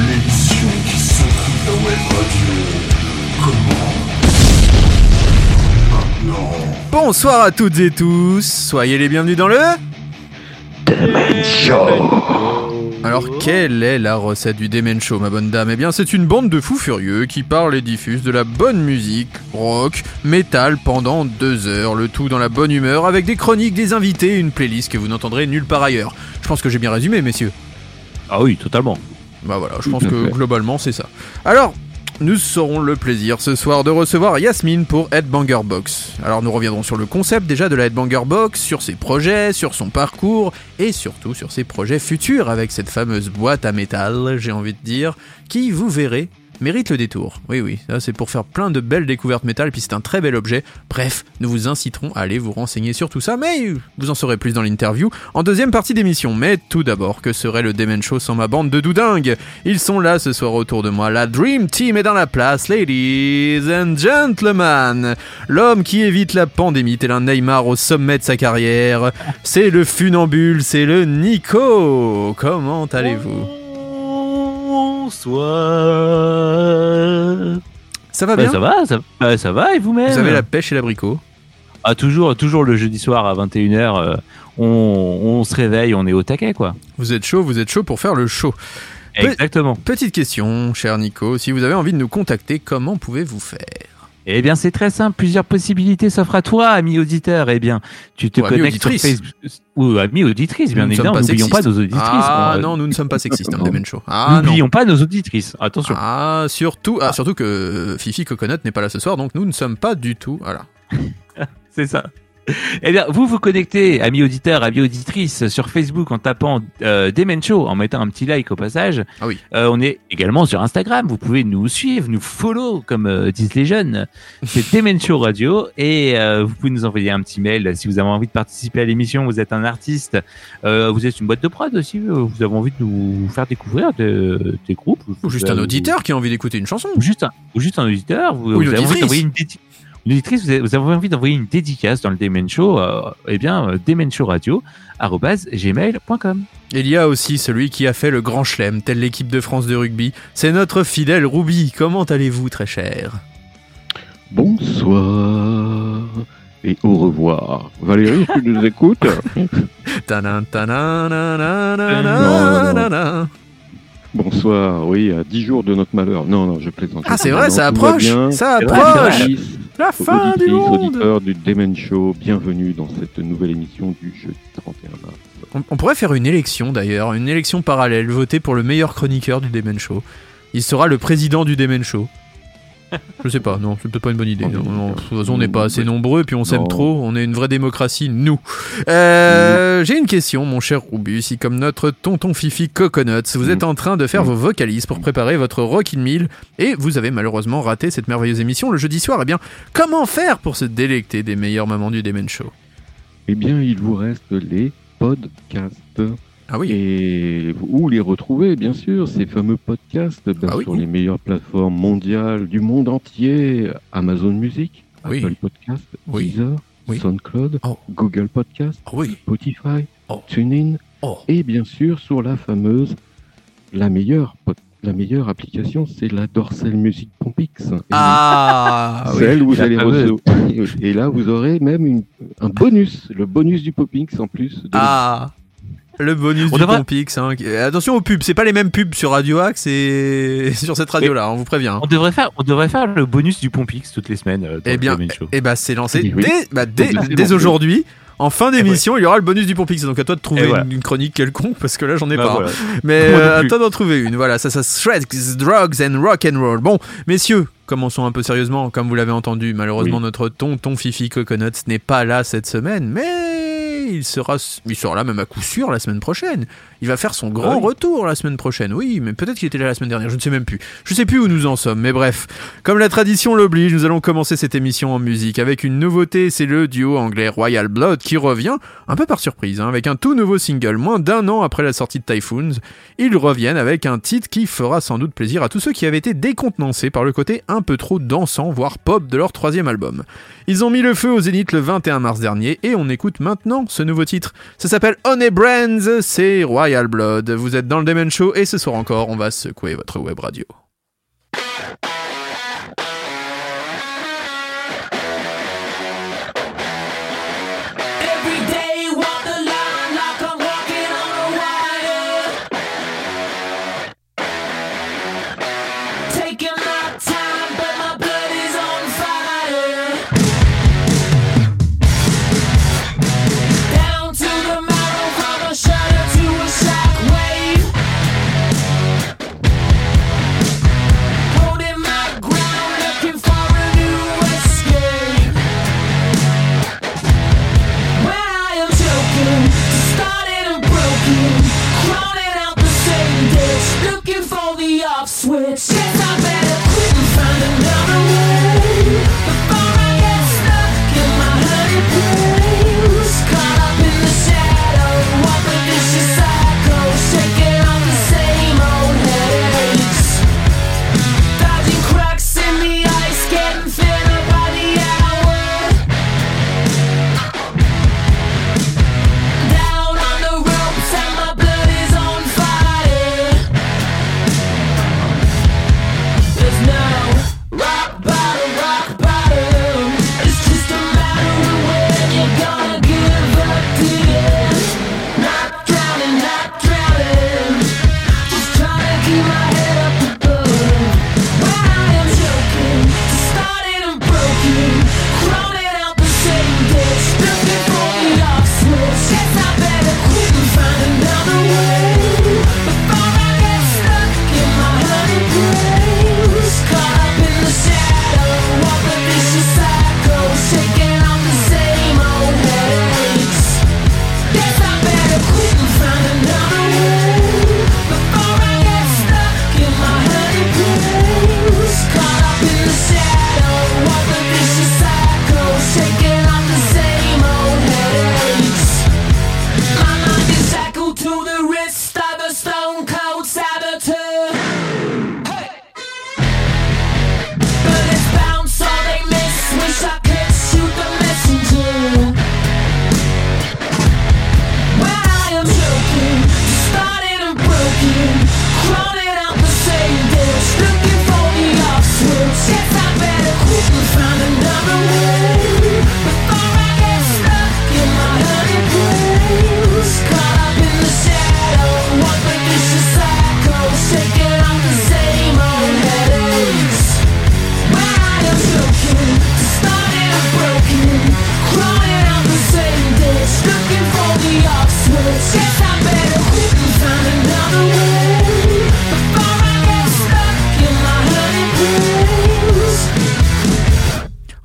L'émission qui s'occupe la web radio. Bonsoir à toutes et tous, soyez les bienvenus dans le... Alors quelle est la recette du Demen Show ma bonne dame? Eh bien c'est une bande de fous furieux qui parlent et diffusent de la bonne musique, rock, métal pendant deux heures, le tout dans la bonne humeur avec des chroniques, des invités et une playlist que vous n'entendrez nulle part ailleurs. Je pense que j'ai bien résumé messieurs. Ah oui, totalement. Bah voilà, je pense que globalement c'est ça. Alors, nous aurons le plaisir ce soir de recevoir Yasmine pour Headbanger Box. Alors nous reviendrons sur le concept déjà de la Headbanger Box, sur ses projets, sur son parcours et surtout sur ses projets futurs avec cette fameuse boîte à métal, j'ai envie de dire, qui, vous verrez, mérite le détour. Oui oui, c'est pour faire plein de belles découvertes métal, puis c'est un très bel objet. Bref, nous vous inciterons à aller vous renseigner sur tout ça, mais vous en saurez plus dans l'interview en deuxième partie d'émission. Mais tout d'abord, que serait le Demen Show sans ma bande de doudingues? Ils sont là ce soir autour de moi, la Dream Team est dans la place, ladies and gentlemen L'homme qui évite la pandémie tel un Neymar au sommet de sa carrière, c'est le funambule, c'est le Nico Comment allez-vous? Bonsoir. Ça va Bah, bien ça va, ça, bah, ça va et vous-même Vous avez la pêche et l'abricot Ah toujours, toujours le jeudi soir à 21h, euh, on, on se réveille, on est au taquet quoi. Vous êtes chaud, vous êtes chaud pour faire le show. Pe- Exactement. Petite question, cher Nico, si vous avez envie de nous contacter, comment pouvez-vous faire? Eh bien c'est très simple, plusieurs possibilités s'offrent à toi, ami auditeur. Eh bien, tu te Ou ami connectes sur. Facebook ou ami auditrice, bien évidemment. N'oublions pas nos auditrices. Ah On- non, nous ne sommes pas sexistes dans Demen Show. Ah. N'oublions pas nos auditrices. Attention. Ah, surtout, ah, surtout que Fifi Coconut n'est pas là ce soir, donc nous ne sommes pas du tout. Voilà. C'est ça. Eh bien, vous vous connectez, amis auditeurs, amis auditrices, sur Facebook en tapant euh, Demen Show, en mettant un petit like au passage. Ah oui. Euh, on est également sur Instagram. Vous pouvez nous suivre, nous follow, comme euh, disent les jeunes. C'est Demen Show Radio. Et euh, vous pouvez nous envoyer un petit mail si vous avez envie de participer à l'émission. Vous êtes un artiste, euh, vous êtes une boîte de prod aussi. euh, Vous avez envie de nous faire découvrir de- des groupes. Ou juste un Euh, auditeur qui a envie d'écouter une chanson. ou juste un, ou juste un auditeur, vous, Ou une vous avez envie d'envoyer une, dédi- une auditrice, vous avez, vous avez envie d'envoyer une dédicace dans le Demen Show, euh, eh bien, euh, demenshowradio@gmail.com. Il y a aussi celui qui a fait le grand chelem, tel l'équipe de France de rugby. C'est notre fidèle Ruby. Comment allez-vous, très cher? Bonsoir et au revoir. Valérie, tu nous écoutes? Bonsoir, oui, à 10 jours de notre malheur. Non, non, je plaisante. Ah, c'est vrai, ça approche. Ça approche La fin du monde auditeurs du Demen Show, bienvenue dans cette nouvelle émission du jeudi 31 mars. On, on pourrait faire une élection d'ailleurs, une élection parallèle, voter pour le meilleur chroniqueur du Demen Show. Il sera le président du Demen Show. Je sais pas, non, c'est peut-être pas une bonne idée. Non, non, de toute façon, on n'est pas assez nombreux, puis on s'aime trop, on est une vraie démocratie, nous. Euh, J'ai une question, mon cher Rubu, si comme notre tonton Fifi Coconuts, vous êtes en train de faire Mm. vos vocalises pour préparer votre Rockin' Meal, et vous avez malheureusement raté cette merveilleuse émission le jeudi soir, eh bien, comment faire pour se délecter des meilleures mamans du Demen Show? Eh bien, il vous reste les podcasts. Ah oui, Et où les retrouver, bien sûr, ces fameux podcasts ben, Ah oui. sur les meilleures plateformes mondiales du monde entier Amazon Music, Oui. Apple Podcast, Oui. Deezer, Oui. SoundCloud, Oh. Google Podcast, Ah oui, Spotify, Oh. TuneIn, oh. et bien sûr sur la fameuse, la meilleure, pod- la meilleure application, c'est la Dorsal Music Pompix. Et Ah oui. Celle où vous allez recevoir. Et là, vous aurez même une- un bonus, le bonus du Poppix en plus. De Ah le bonus On du Pompix. Hein. Attention aux pubs, c'est pas les mêmes pubs sur Radio Axe et sur cette radio-là, on vous prévient. hein. On devrait faire, on devrait faire le bonus du Pompix toutes les semaines. euh, dans Eh bien, Show. eh ben, c'est lancé Oui, oui. dès, bah, dès, Donc, c'est dès bon. aujourd'hui. En fin d'émission, il y aura le bonus du Pompix. Donc à toi de trouver voilà. une, une chronique quelconque parce que là j'en ai Bah, pas. hein. voilà. Mais euh, à toi d'en trouver une. Voilà, ça, ça Shreds, Drugs and Rock and Roll. Bon, messieurs, commençons un peu sérieusement. Comme vous l'avez entendu, malheureusement Oui. notre tonton Fifi Coconuts n'est pas là cette semaine, mais il sera, il sera là même à coup sûr la semaine prochaine. Il va faire son grand Ah retour la semaine prochaine. Oui, mais peut-être qu'il était là la semaine dernière, je ne sais même plus. Je sais plus où nous en sommes, mais bref. Comme la tradition l'oblige, nous allons commencer cette émission en musique avec une nouveauté, c'est le duo anglais Royal Blood qui revient, un peu par surprise, hein, avec un tout nouveau single, moins d'un an après la sortie de Typhoons. Ils reviennent avec un titre qui fera sans doute plaisir à tous ceux qui avaient été décontenancés par le côté un peu trop dansant, voire pop de leur troisième album. Ils ont mis le feu au Zénith le 21 mars dernier et on écoute maintenant ce nouveau titre. Ça s'appelle Honey Brands, c'est Royal Blood. Vous êtes dans le Demen Show et ce soir encore, on va secouer votre web radio. words. bad.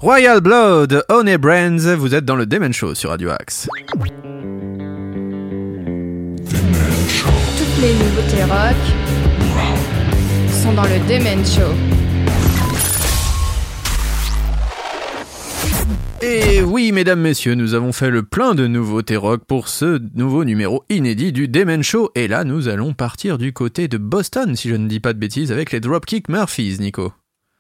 Royal Blood, Honey Brands, vous êtes dans le Demen Show sur Radio Axe. Toutes les nouveautés rock sont dans le Demen Show. Et oui, mesdames, messieurs, nous avons fait le plein de nouveautés rock pour ce nouveau numéro inédit du Demen Show. Et là, nous allons partir du côté de Boston, si je ne dis pas de bêtises, avec les Dropkick Murphys, Nico.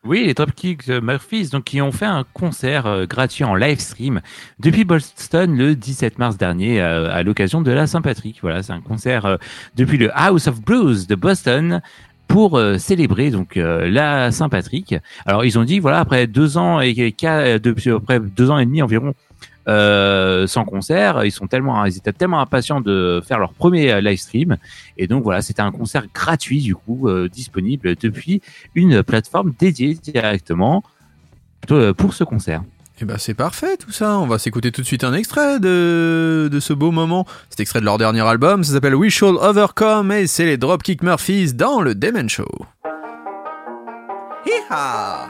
Oui, les Dropkick Murphys, donc qui ont fait un concert euh, gratuit en live stream depuis Boston le 17 mars dernier euh, à l'occasion de la Saint-Patrick. Voilà, c'est un concert euh, depuis le House of Blues de Boston pour euh, célébrer donc euh, la Saint-Patrick. Alors ils ont dit voilà après deux ans et après deux ans et demi environ euh, sans concert, ils sont tellement ils étaient tellement impatients de faire leur premier euh, live stream et donc voilà c'était un concert gratuit du coup euh, disponible depuis une plateforme dédiée directement euh, pour ce concert. Et bah c'est parfait tout ça, on va s'écouter tout de suite un extrait de, de ce beau moment. C'est extrait de leur dernier album, ça s'appelle We Shall Overcome et c'est les Dropkick Murphys dans le Demen Show. Hi-ha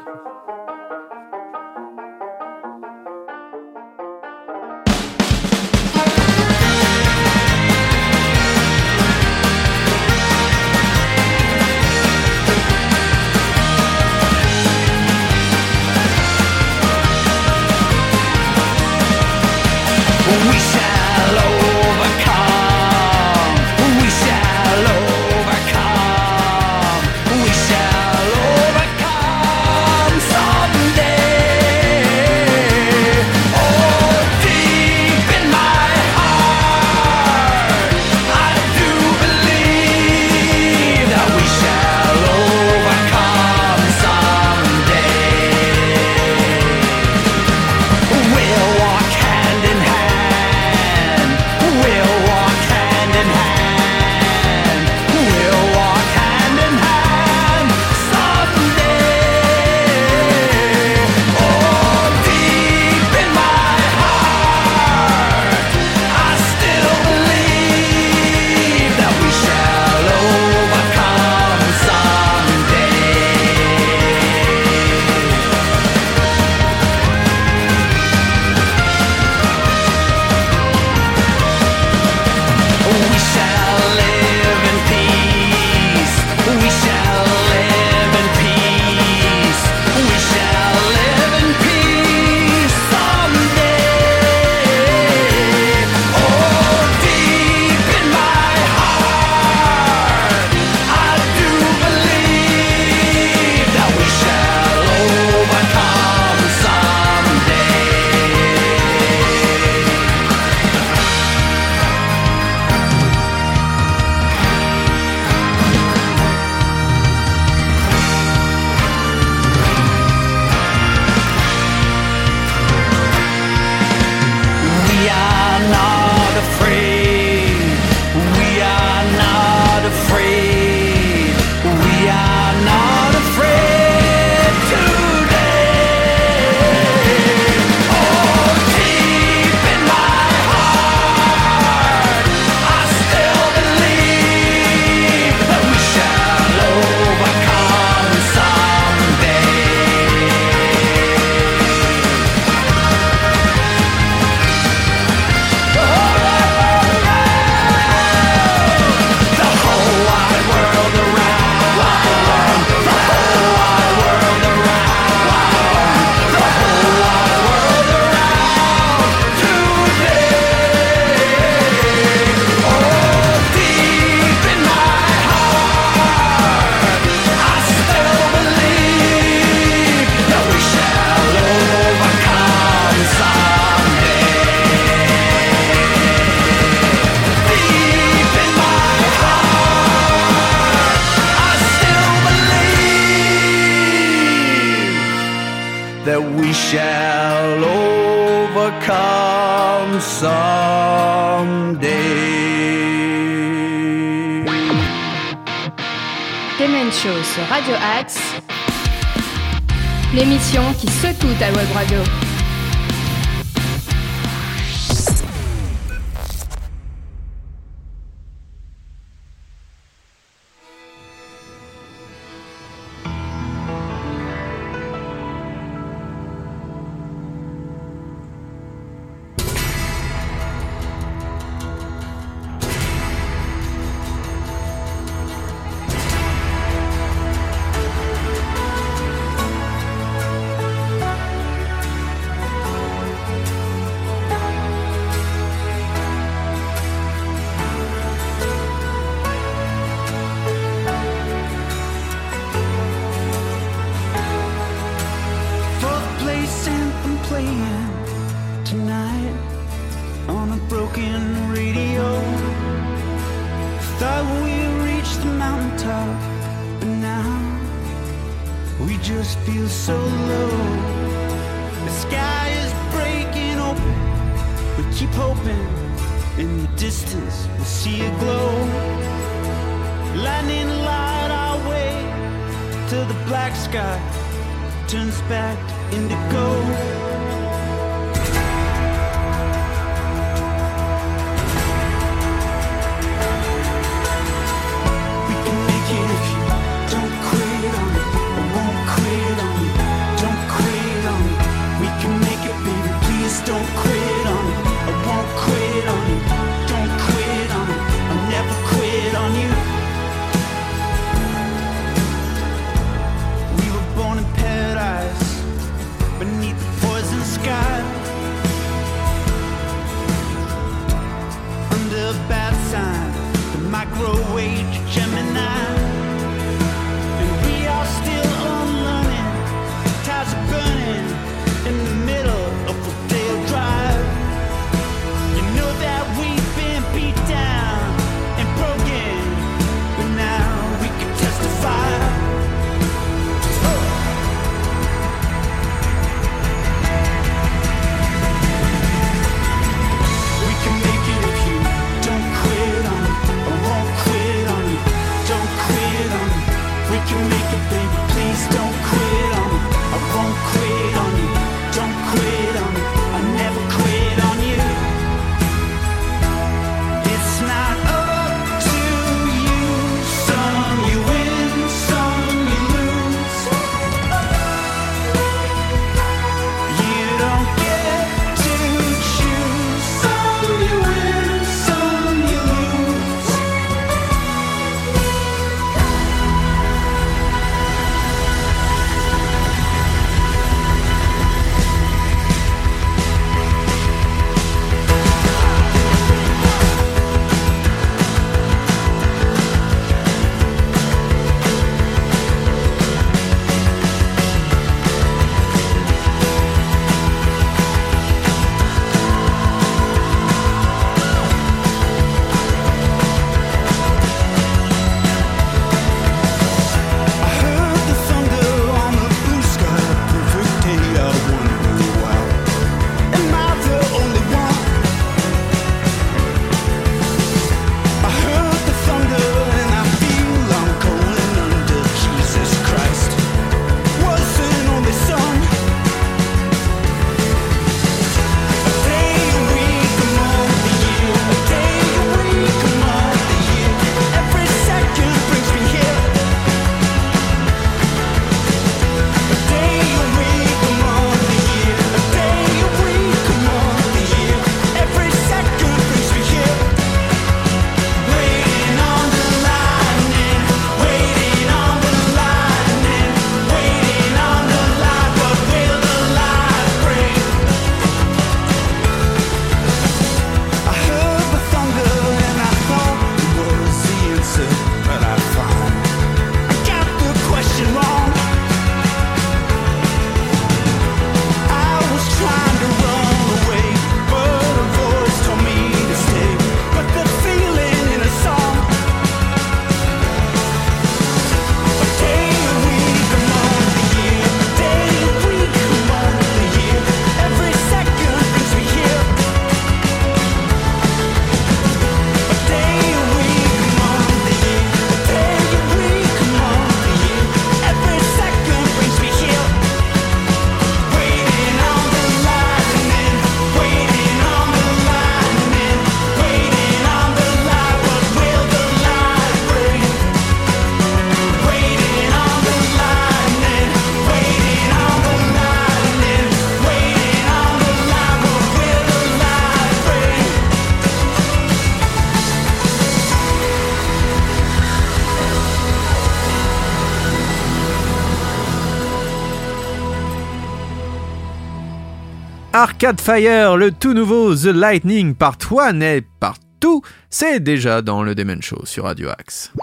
Arcade Fire, le tout nouveau The Lightning Part 1 et Part 2, c'est déjà dans le Demen Show sur Radio Axe.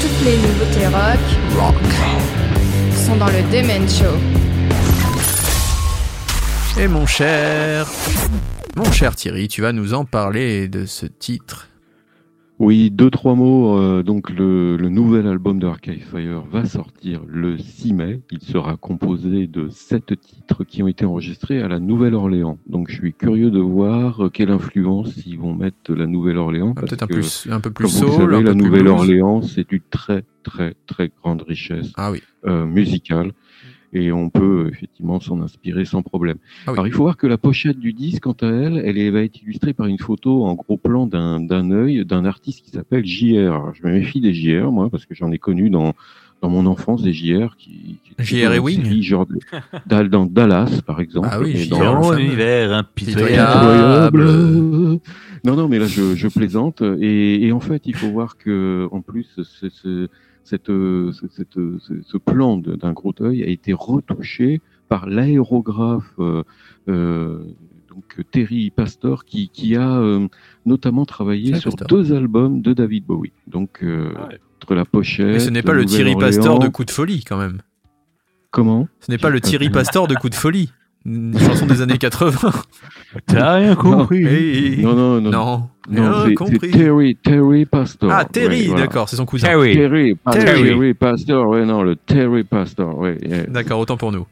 Toutes les nouveautés rock, sont dans le Demen Show. Et mon cher, mon cher Thierry, tu vas nous en parler de ce titre. Oui, deux, trois mots. euh, donc, le, le nouvel album de Arcade Fire va sortir le 6 mai. Il sera composé de sept titres qui ont été enregistrés à la Nouvelle-Orléans. Donc, je suis curieux de voir quelle influence ils vont mettre de la Nouvelle-Orléans. Ah, Peut-être un, plus, un peu plus vous soul, le savez, un peu la. Nouvelle-Orléans, c'est une très, très, très grande richesse Ah oui, euh, musicale. Et on peut effectivement s'en inspirer sans problème. Ah oui. Alors il faut voir que la pochette du disque, quant à elle, elle va être illustrée par une photo en gros plan d'un d'un œil d'un artiste qui s'appelle JR. Alors, je me méfie des JR, moi, parce que j'en ai connu dans dans mon enfance des JR qui, qui JR une série genre de- dans Dallas par exemple. Ah oui, et dans- l'univers impitoyable. Non, non, mais là, je, je plaisante. Et, et en fait, il faut voir que, en plus, ce, ce- cette, euh, ce, cette, euh, ce, ce plan d'un gros œil a été retouché par l'aérographe euh, euh, donc Terry Pastor, qui, qui a euh, notamment travaillé sur Pastor. deux albums de David Bowie. Donc, euh, Ah ouais. entre la pochette. mais ce n'est pas le Thierry Pastor de Coup de Folie quand même. Comment? Ce n'est pas le Thierry Pastor de Coup de Folie. Une chanson des années 80. T'as rien compris. Non, non, non. Non, Non, rien c'est-. Terry, Terry Pastor. Ah, Terry, Ouais, voilà. d'accord, c'est son cousin. Terry. Terry, Terry. Terry. Pastor, ouais, non, le Terry Pastor, ouais. yeah. D'accord, autant pour nous.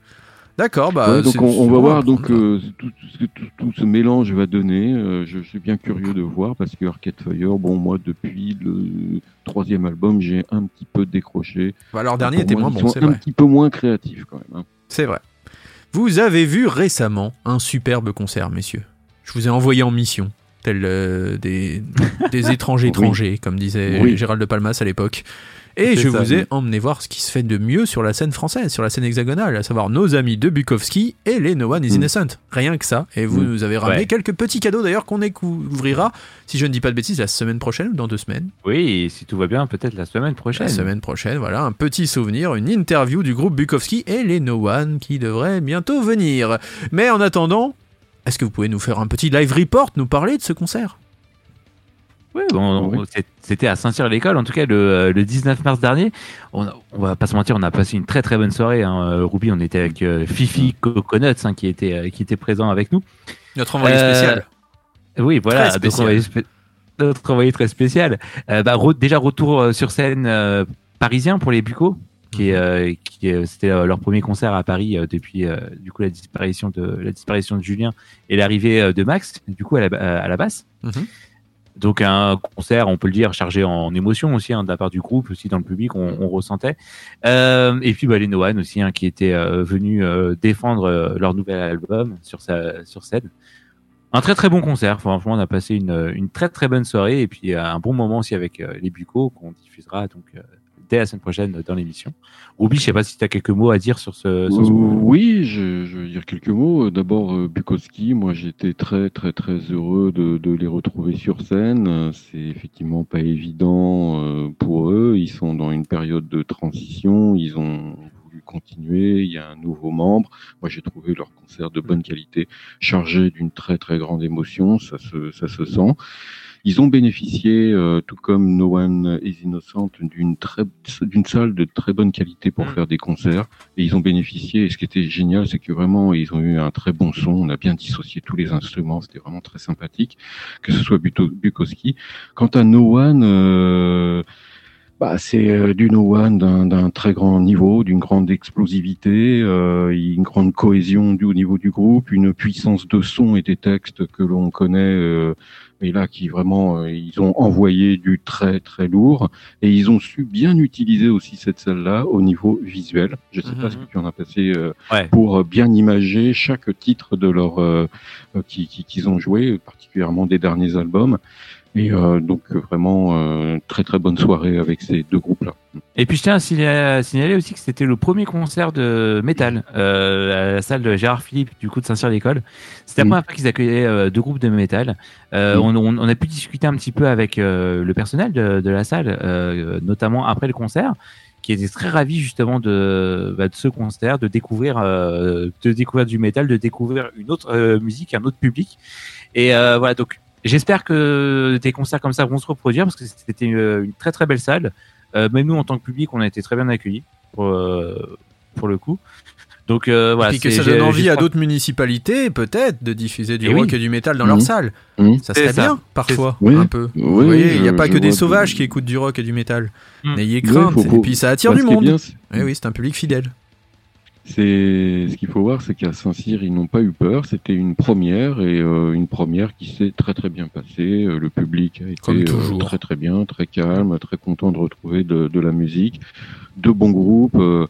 D'accord, bah. Ouais, donc on, va voir donc euh, tout, tout- tout- tout ce mélange va donner. euh, je, je suis bien curieux de voir parce que Arcade Fire, bon moi depuis le troisième album, j'ai un petit peu décroché. Bah, leur dernier était moi, moins bon, c'est un vrai. petit peu moins créatifs quand même. hein. C'est vrai. Vous avez vu récemment un superbe concert, messieurs. Je vous ai envoyé en mission, tel euh, des, des étrangers Oui. étrangers, comme disait Oui. Gérald de Palmas à l'époque. Et je ça, vous ai oui. emmené voir ce qui se fait de mieux sur la scène française, sur la scène hexagonale, à savoir nos amis de Bukowski et les No One is Mm. Innocent. Rien que ça. Et vous Mm. nous avez ramené Ouais. quelques petits cadeaux d'ailleurs qu'on découvrira, si je ne dis pas de bêtises, la semaine prochaine ou dans deux semaines. Oui, si tout va bien, peut-être la semaine prochaine. La semaine prochaine, voilà, un petit souvenir, une interview du groupe Bukowski et les No One qui devraient bientôt venir. Mais en attendant, est-ce que vous pouvez nous faire un petit live report, nous parler de ce concert? Oui, bon, Oui. c'était à Saint-Cyr-l'École, en tout cas le, euh, le 19 mars dernier. On, va pas se mentir, on a passé une très très bonne soirée. Hein. Euh, Ruby, on était avec euh, Fifi Coconuts hein, qui était euh, qui était présent avec nous. Notre envoyé Euh, spécial. Oui, voilà, Très donc spécial. envoyé spé- notre envoyé très spécial. Euh, bah, re- déjà retour euh, sur scène euh, parisien pour les Bucos, qui, euh, qui c'était euh, leur premier concert à Paris euh, depuis euh, du coup la disparition de la disparition de Julien et l'arrivée euh, de Max, du coup à la, à la basse. Mhm. Donc un concert, on peut le dire, chargé en émotion aussi hein, de la part du groupe, aussi dans le public, on, on ressentait. Euh, et puis bah, les Noan aussi, hein, qui étaient euh, venus euh, défendre euh, leur nouvel album sur sa sur scène. Un très très bon concert. Franchement, on a passé une, une très très bonne soirée et puis euh, un bon moment aussi avec euh, les Bucos qu'on diffusera donc dès la semaine prochaine dans l'émission. Ruby, je sais pas si tu as quelques mots à dire sur ce. sur ce- Euh, oui, je, je veux dire quelques mots. Euh, D'abord, euh, Bukowski, moi j'étais très très très heureux de, de les retrouver sur scène. C'est effectivement pas évident pour eux. Ils sont dans une période de transition. Ils ont voulu continuer. Il y a un nouveau membre. Moi j'ai trouvé leur concert de bonne qualité, chargé d'une très très grande émotion. Ça se, ça se sent. Ils ont bénéficié, euh, tout comme No One is Innocent, d'une très d'une salle de très bonne qualité pour Mm. faire des concerts. Et ils ont bénéficié. Et ce qui était génial, c'est que vraiment, ils ont eu un très bon son. On a bien dissocié tous les instruments. C'était vraiment très sympathique, que ce soit Bukowski. Quant à No One, euh, bah, c'est euh, du No One d'un d'un très grand niveau, d'une grande explosivité, euh, une grande cohésion du, au niveau du groupe, une puissance de son et des textes que l'on connaît. Euh, et là, qui vraiment, euh, ils ont envoyé du très très lourd et ils ont su bien utiliser aussi cette salle-là au niveau visuel. Je sais Mhm. pas ce que tu en as passé euh, Ouais. pour euh, bien imager chaque titre de leur euh, euh, qui- qui- qu'ils ont joué, particulièrement des derniers albums. Et euh, donc euh, vraiment euh, très très bonne soirée avec ces deux groupes-là. Et puis je tiens à signaler, aussi que c'était le premier concert de métal euh, à la salle de Gérard Philippe du coup de Saint-Cyr-l'École. C'était la Mm. première fois qu'ils accueillaient deux groupes de métal. Mm. on, on- on a pu discuter un petit peu avec le personnel de, de la salle, notamment après le concert. qui était très ravi justement de, bah, de ce concert, de découvrir, euh, de découvrir du métal, de découvrir une autre euh, musique, un autre public. Et euh, voilà, donc j'espère que des concerts comme ça vont se reproduire parce que c'était une, une très très belle salle. Euh, même nous en tant que public, on a été très bien accueillis pour, euh, pour le coup. Donc euh, voilà. Et puis que ça donne envie à d'autres municipalités, peut-être, de diffuser du Eh rock oui. et du métal dans Mhm. leur salle. Mhm. Ça serait ça. bien, parfois, Oui. un peu. Oui, Vous voyez, il n'y a pas que des sauvages qui écoutent du rock et du métal. Mhm. N'ayez crainte. faut- Et puis ça attire bah, du monde. bien, c'est- Eh oui, c'est un public fidèle. C'est ce qu'il faut voir, c'est qu'à Saint-Cyr, ils n'ont pas eu peur. C'était une première et euh, une première qui s'est très très bien passée. Euh, Le public a été euh, toujours. très très bien, très calme, très content de retrouver de, de la musique, de bons groupes, euh,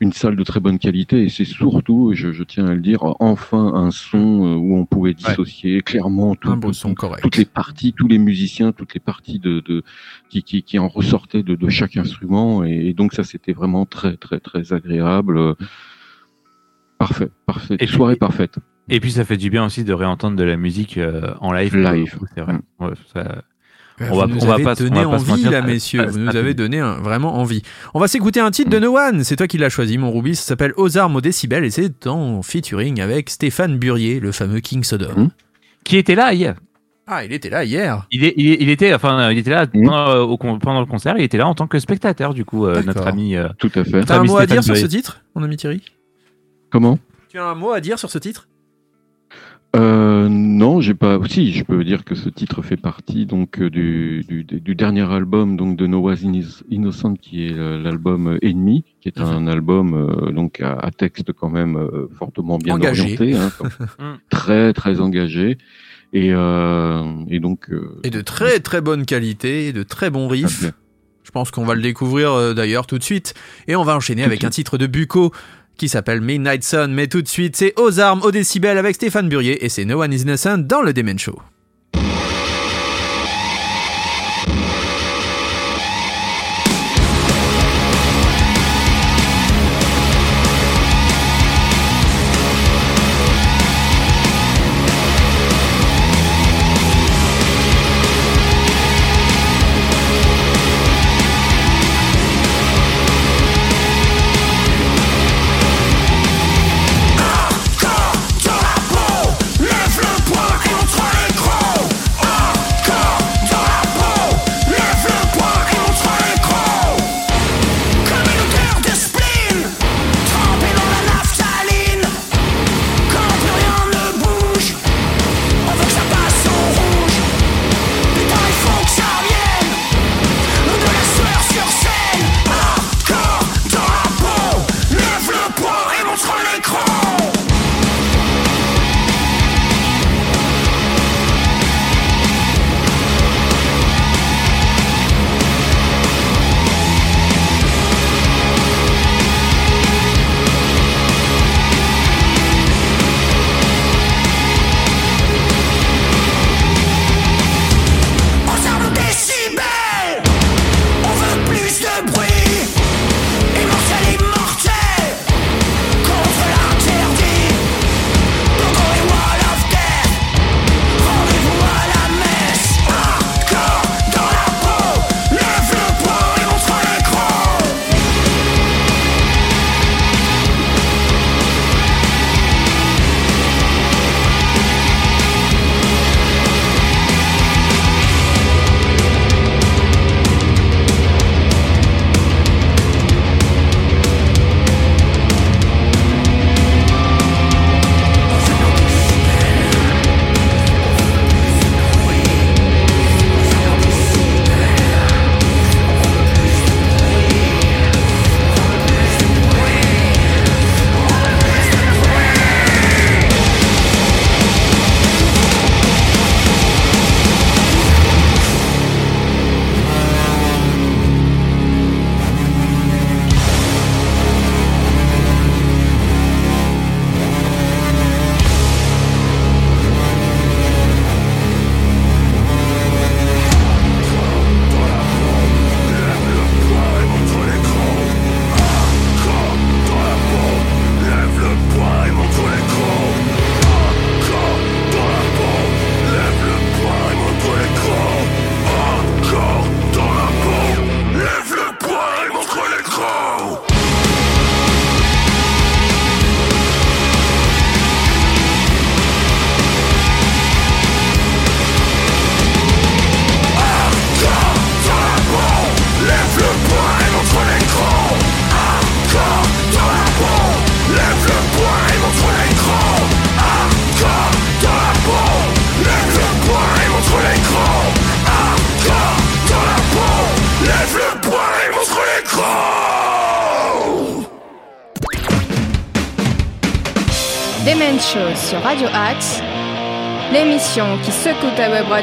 une salle de très bonne qualité et c'est surtout, je, je tiens à le dire, enfin un son euh, où on pouvait dissocier clairement tout, son correct. toutes les parties, tous les musiciens, toutes les parties de, de qui, qui, qui en ressortaient de, de chaque instrument et, donc ça c'était vraiment très très très agréable. Parfait, parfait. Et Soirée parfaite. Et puis ça fait du bien aussi de réentendre de la musique euh, en live. Live. C'est vrai. Ouais, ça- Euh, On vous va- nous on va avez pas se- on donné va pas se envie, mentir, là, messieurs. ça- Vous nous avez donné un- vraiment envie. On va s'écouter un titre de No One. C'est toi qui l'as choisi, mon Ruby. Ça s'appelle Aux armes au décibel et c'est en featuring avec Stéphane Burier, le fameux King Sodom. Mhm. Qui était là hier Ah, il était là hier. il, est, il, est- il était, enfin, il était là pendant, euh, au pendant le concert. Il était là en tant que spectateur, du coup, euh, notre ami. euh, Tout à fait. T'as un mot à dire sur ce titre, mon ami Thierry? Comment? Tu as un mot à dire sur ce titre? Euh, Non, j'ai pas. Si, je peux dire que ce titre fait partie donc euh, du, du, du dernier album donc de Noah's Inno- Innocent, qui est euh, l'album Ennemi, qui est un album euh, donc à, à texte quand même euh, fortement bien Engagé. orienté, hein, Mm. très très engagé. Et, euh, et donc. euh, Et de très très bonne qualité, de très bons riffs. Je pense qu'on va le découvrir euh, d'ailleurs tout de suite. Et on va enchaîner avec un titre de Bucco qui s'appelle Midnight Sun. Mais tout de suite, c'est Aux armes, au décibel avec Stéphane Burier et c'est No One is Innocent dans le Demen Show.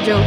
Secoue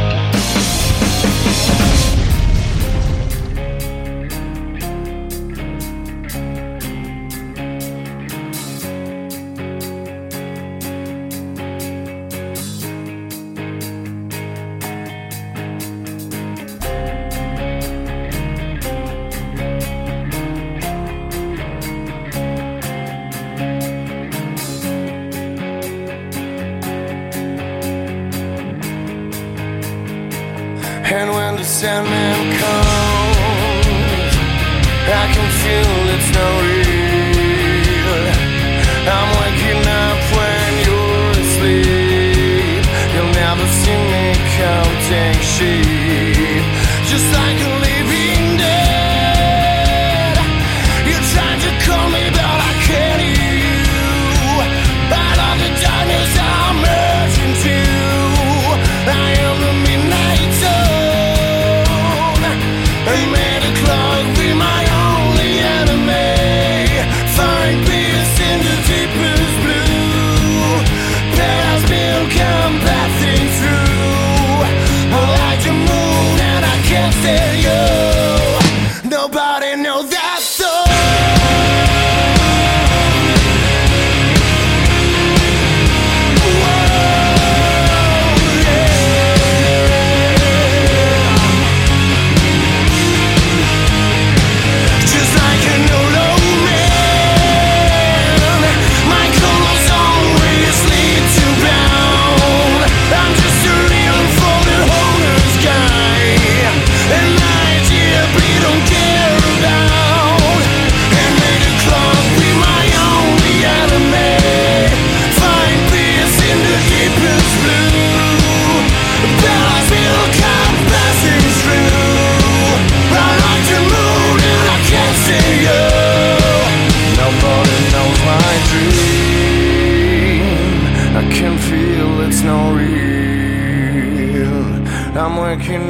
counting sheep, just like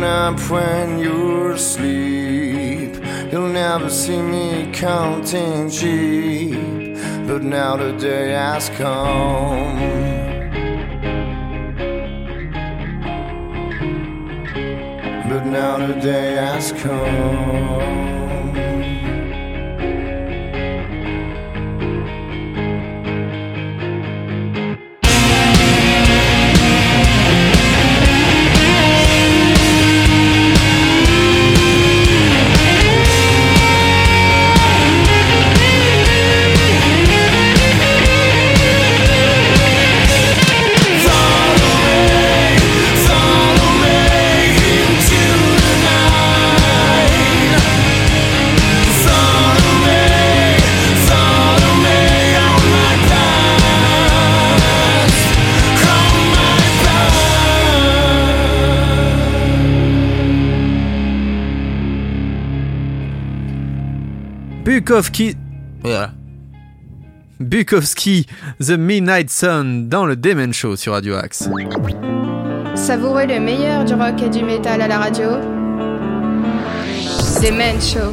up when you're asleep. You'll never see me counting sheep. But now the day has come. But now the day has come. Bukowski. Voilà. Bukowski, The Midnight Sun dans le Demen Show sur Radio Axe. Savourez le meilleur du rock et du métal à la radio. Demen Show.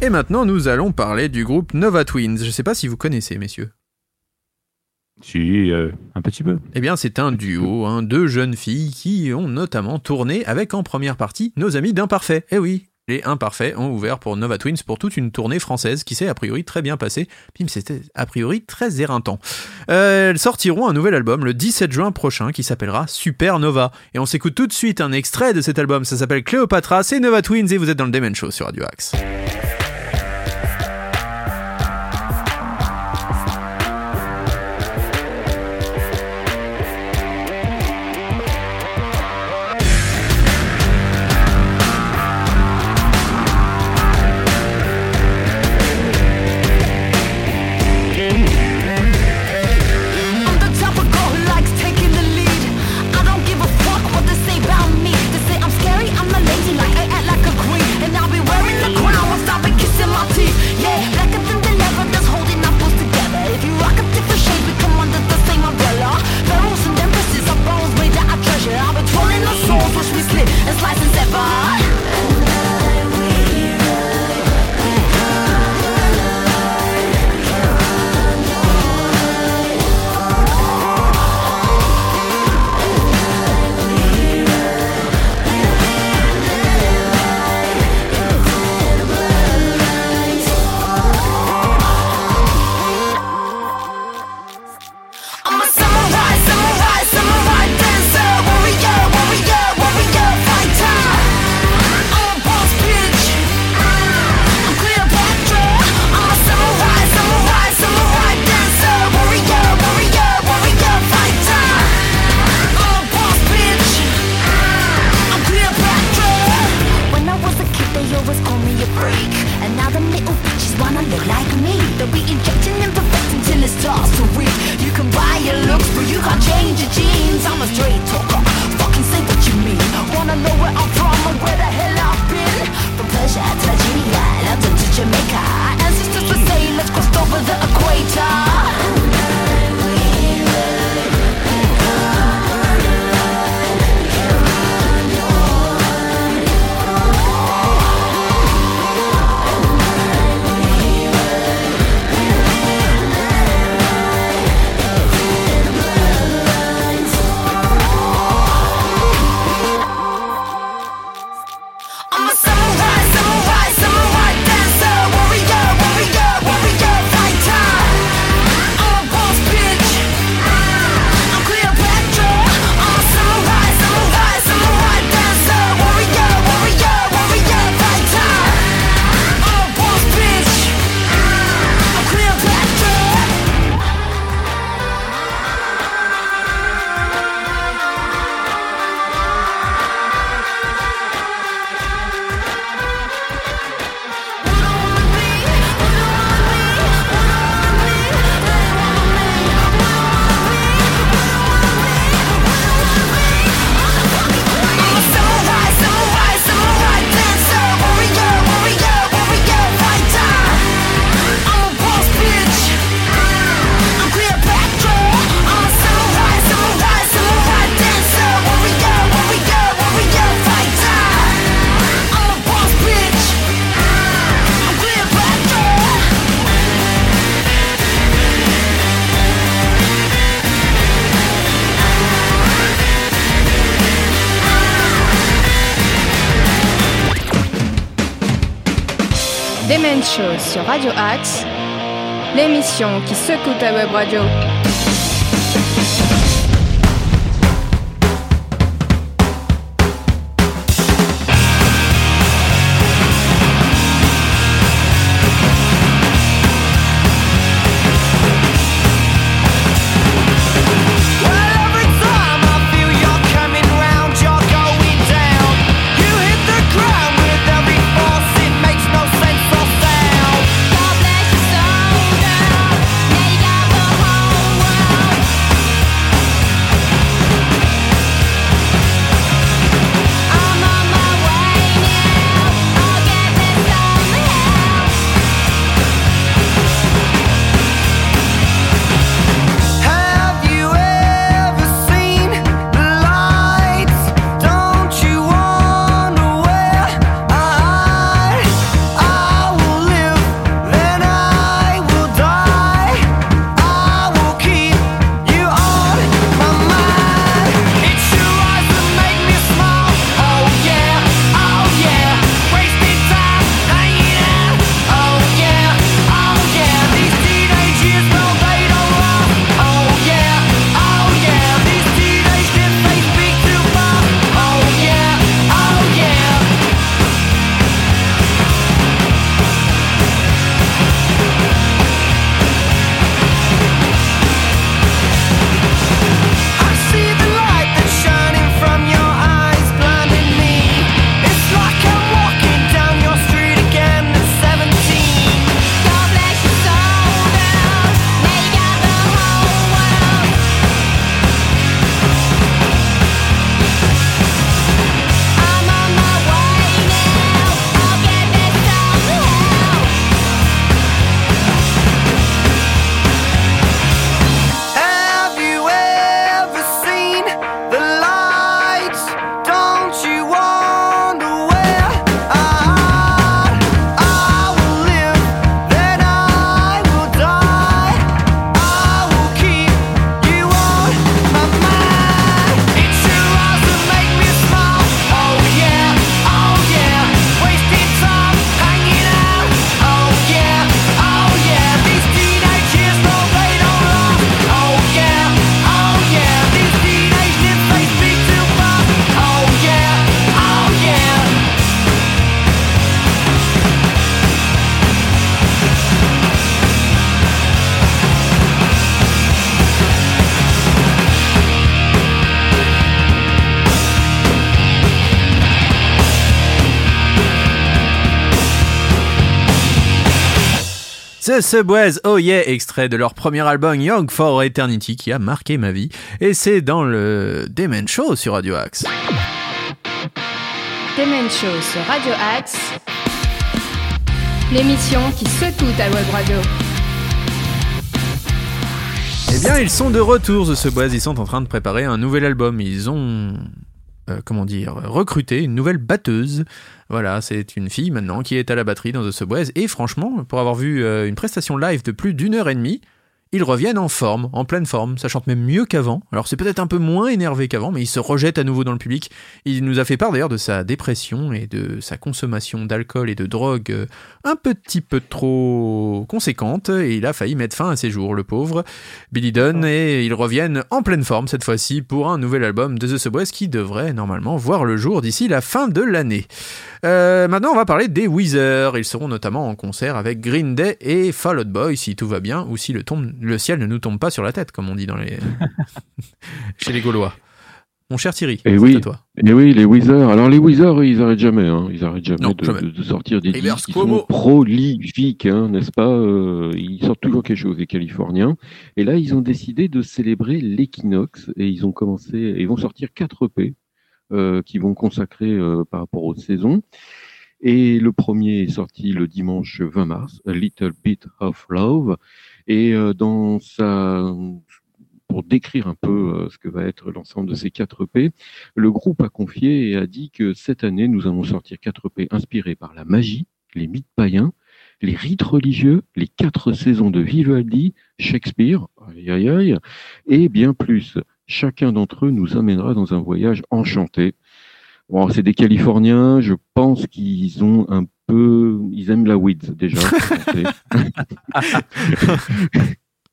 Et maintenant, nous allons parler du groupe Nova Twins. Je sais pas si vous connaissez, messieurs. Si, euh, un petit peu. Eh bien, c'est un duo, hein, deux jeunes filles qui ont notamment tourné avec en première partie nos amis d'Imparfait. Eh oui, les Imparfaits ont ouvert pour Nova Twins pour toute une tournée française qui s'est a priori très bien passée. Puis c'était a priori très éreintant. Euh, elles sortiront un nouvel album le 17 juin prochain qui s'appellera Supernova. Et on s'écoute tout de suite un extrait de cet album. Ça s'appelle Cléopatra, c'est Nova Twins et vous êtes dans le Demen Show sur Radio Axe. Sur Radio Axe, l'émission qui secoue ta web radio. C'est Subways Oh Yeah, extrait de leur premier album Young for Eternity qui a marqué ma vie. Et c'est dans le Demen Show sur Radio Axe. Demen Show sur Radio Axe, l'émission qui secoue ta web radio. Eh bien, ils sont de retour, The Subways. Ils sont en train de préparer un nouvel album. Ils ont, euh, comment dire, recruté une nouvelle batteuse. Voilà, c'est une fille maintenant qui est à la batterie dans The Subways. Et franchement, pour avoir vu euh, une prestation live de plus d'une heure et demie, ils reviennent en forme, en pleine forme. Ça chante même mieux qu'avant. Alors c'est peut-être un peu moins énervé qu'avant, mais il se rejette à nouveau dans le public. Il nous a fait part d'ailleurs de sa dépression et de sa consommation d'alcool et de drogue euh, un petit peu trop conséquente. Et il a failli mettre fin à ses jours, le pauvre Billy Dunn. Et ils reviennent en pleine forme cette fois-ci pour un nouvel album de The Subways qui devrait normalement voir le jour d'ici la fin de l'année. Euh, maintenant, on va parler des Weezer. Ils seront notamment en concert avec Green Day et Fall Out Boy si tout va bien ou si le, tombe, le ciel ne nous tombe pas sur la tête, comme on dit dans les... chez les Gaulois. Mon cher Thierry, Eh c'est oui. à toi. Et oui, les Weezer. Alors les eux, ils arrêtent jamais. Hein. Ils arrêtent jamais, Non, de, jamais. de- de sortir des Rivers disques. Ils sont prolifiques, hein, n'est-ce pas Euh, Ils sortent toujours quelque chose, les Californiens. Et là, ils ont décidé de célébrer l'équinoxe et ils ont commencé. Ils vont sortir quatre EP euh, qui vont consacrer euh, par rapport aux saisons. Et le premier est sorti le dimanche 20 mars, A Little Bit of Love. Et euh, dans sa pour décrire un peu euh, ce que va être l'ensemble de ces quatre EP, le groupe a confié et a dit que cette année, nous allons sortir quatre EP inspirés par la magie, les mythes païens, les rites religieux, les quatre saisons de Vivaldi, Shakespeare, aïe aïe aïe, et bien plus. Chacun d'entre eux nous amènera dans un voyage enchanté. Bon, c'est des Californiens, je pense qu'ils ont un peu, ils aiment la weed déjà.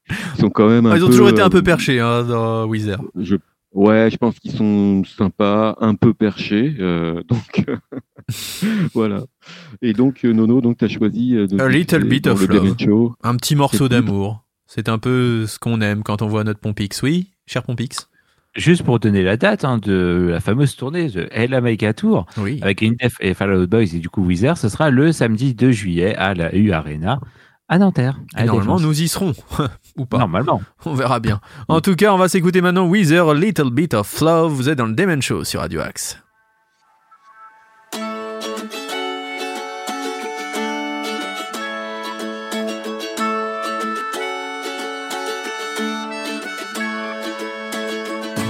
ils sont quand même un ils ont peu, toujours été un peu euh, perchés hein, dans je, ouais, je pense qu'ils sont sympas, un peu perchés, euh, donc voilà. Et donc euh, Nono, donc t'as choisi de A little bit of love. Un petit morceau d'amour. C'est un peu ce qu'on aime quand on voit notre Pompix. Oui, cher Pompix Juste pour donner la date hein, de la fameuse tournée de El America Tour Oui. avec Green Def et Fall Out Boys et du coup Weezer, ce sera le samedi 2 juillet à la U Arena à Nanterre. à Et la normalement, Défense. nous y serons. Ou pas. Normalement. On verra bien. En tout cas, on va s'écouter maintenant Weezer, A Little Bit of Love. Vous êtes dans le Demon Show sur Radio Axe.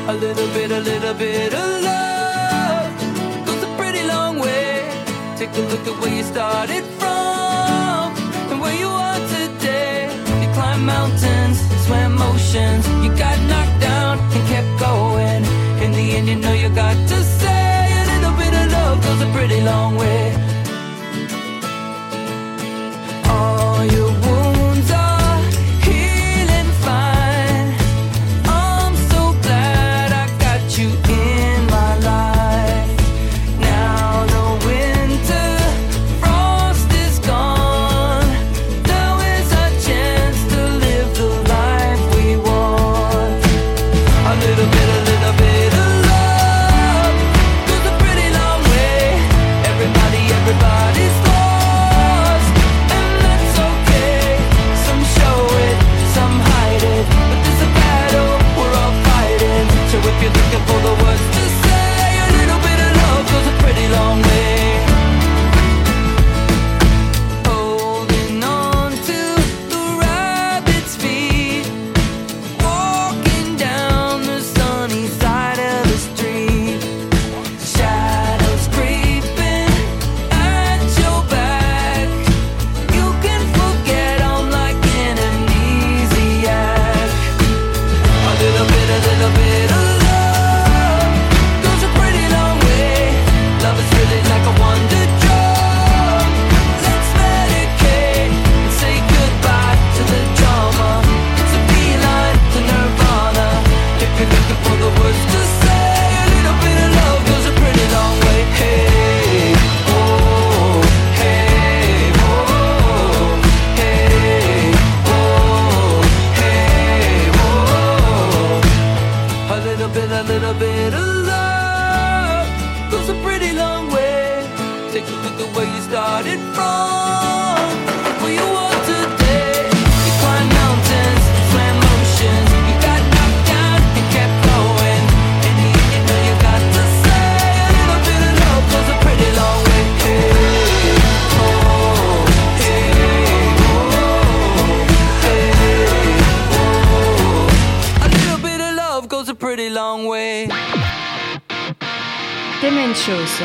A little bit, a little bit of love goes a pretty long way. Take a look at where you started from and where you are today. You climbed mountains, swam oceans, you got knocked down and kept going. In the end, you know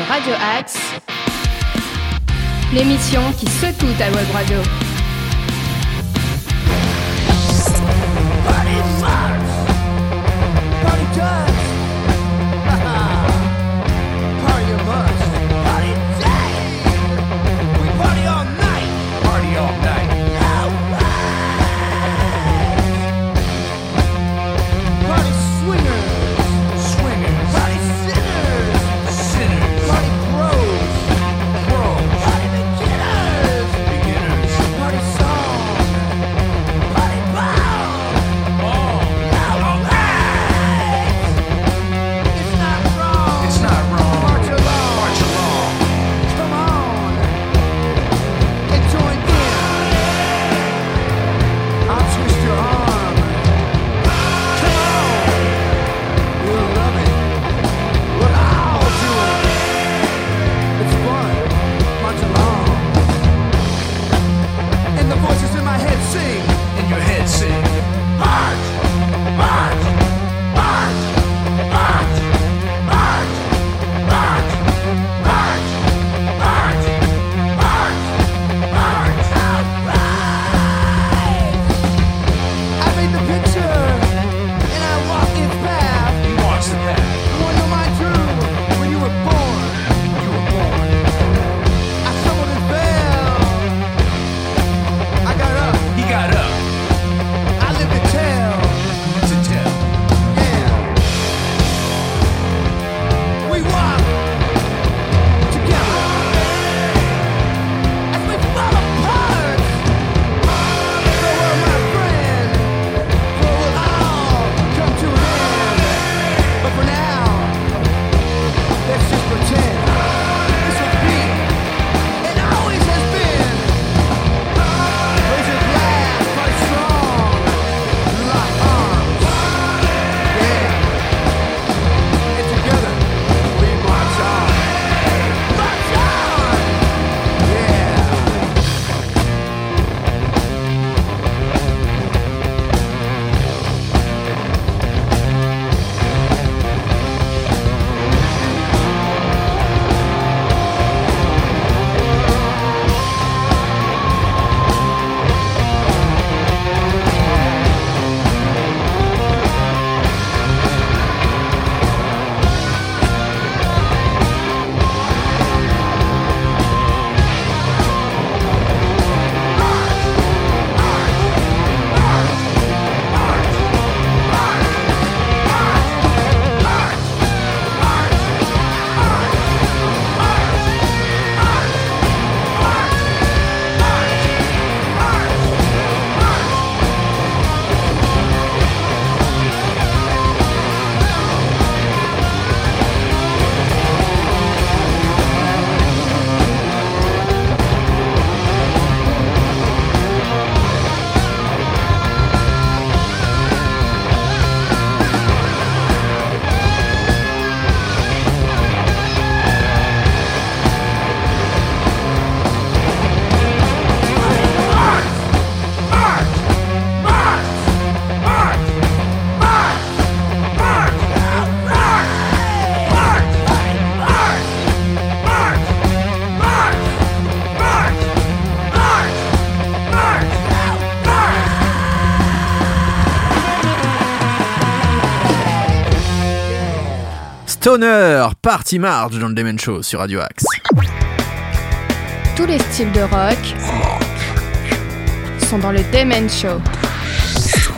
Radio Axe. L'émission qui secoue ta web radio. Stoner, Party March dans le Demen Show sur Radio Axe. Tous les styles de rock sont dans le Demen Show.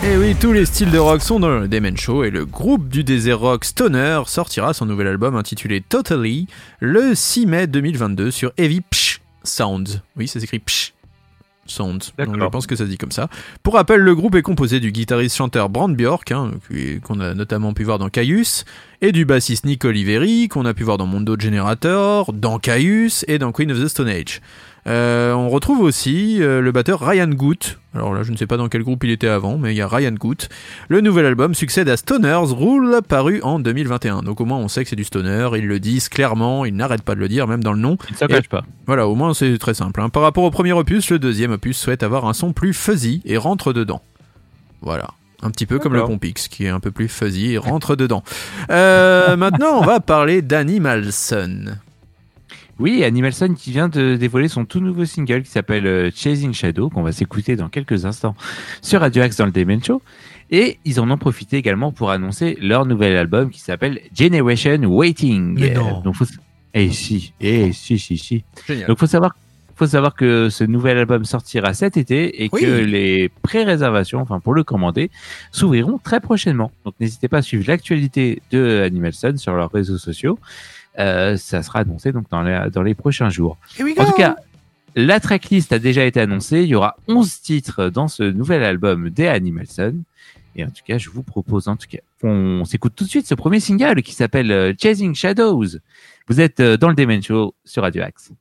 Et oui, tous les styles de rock sont dans le Demen Show et le groupe du désert rock Stoner sortira son nouvel album intitulé Totally le 6 mai 2022 sur Heavy Psh Sounds. Oui, ça s'écrit Psh Sounds. Donc je pense que ça se dit comme ça. Pour rappel, le groupe est composé du guitariste-chanteur Brand Bjork, hein, qu'on a notamment pu voir dans Caius, et du bassiste Nick Oliveri, qu'on a pu voir dans Mondo Generator, dans Caius et dans Queen of the Stone Age. Euh, on retrouve aussi euh, le batteur Ryan Goot. Alors là, je ne sais pas dans quel groupe il était avant, mais il y a Ryan Goot. Le nouvel album succède à Stoner's Rule, paru en 2021. Donc au moins, on sait que c'est du stoner. Ils le disent clairement, ils n'arrêtent pas de le dire, même dans le nom. Il ne se pas. Voilà, au moins c'est très simple. hein. Par rapport au premier opus, le deuxième opus souhaite avoir un son plus fuzzy et rentre dedans. Voilà. Un petit peu comme le. Pompix, qui est un peu plus fuzzy et rentre dedans. Euh, maintenant, on va parler d'Animal Sun. Oui, Animalson qui vient de dévoiler son tout nouveau single qui s'appelle euh, Chasing Shadow, qu'on va s'écouter dans quelques instants sur Radio Axe dans le Demen Show. Et ils en ont profité également pour annoncer leur nouvel album qui s'appelle Generation Waiting. Mais non. Donc faut... Eh si, eh si, si, si. Génial. Donc faut savoir, faut savoir que ce nouvel album sortira cet été et Oui. que les pré-réservations, enfin pour le commander, s'ouvriront très prochainement. Donc n'hésitez pas à suivre l'actualité de Animal Sun sur leurs réseaux sociaux. Euh, ça sera annoncé donc dans les, dans les prochains jours. En tout cas, la tracklist a déjà été annoncée. Il y aura 11 titres dans ce nouvel album des Animal Sun. Et en tout cas, je vous propose en tout cas qu'on s'écoute tout de suite ce premier single qui s'appelle euh, Chasing Shadows. Vous êtes euh, dans le Demen Show sur Radio Axe.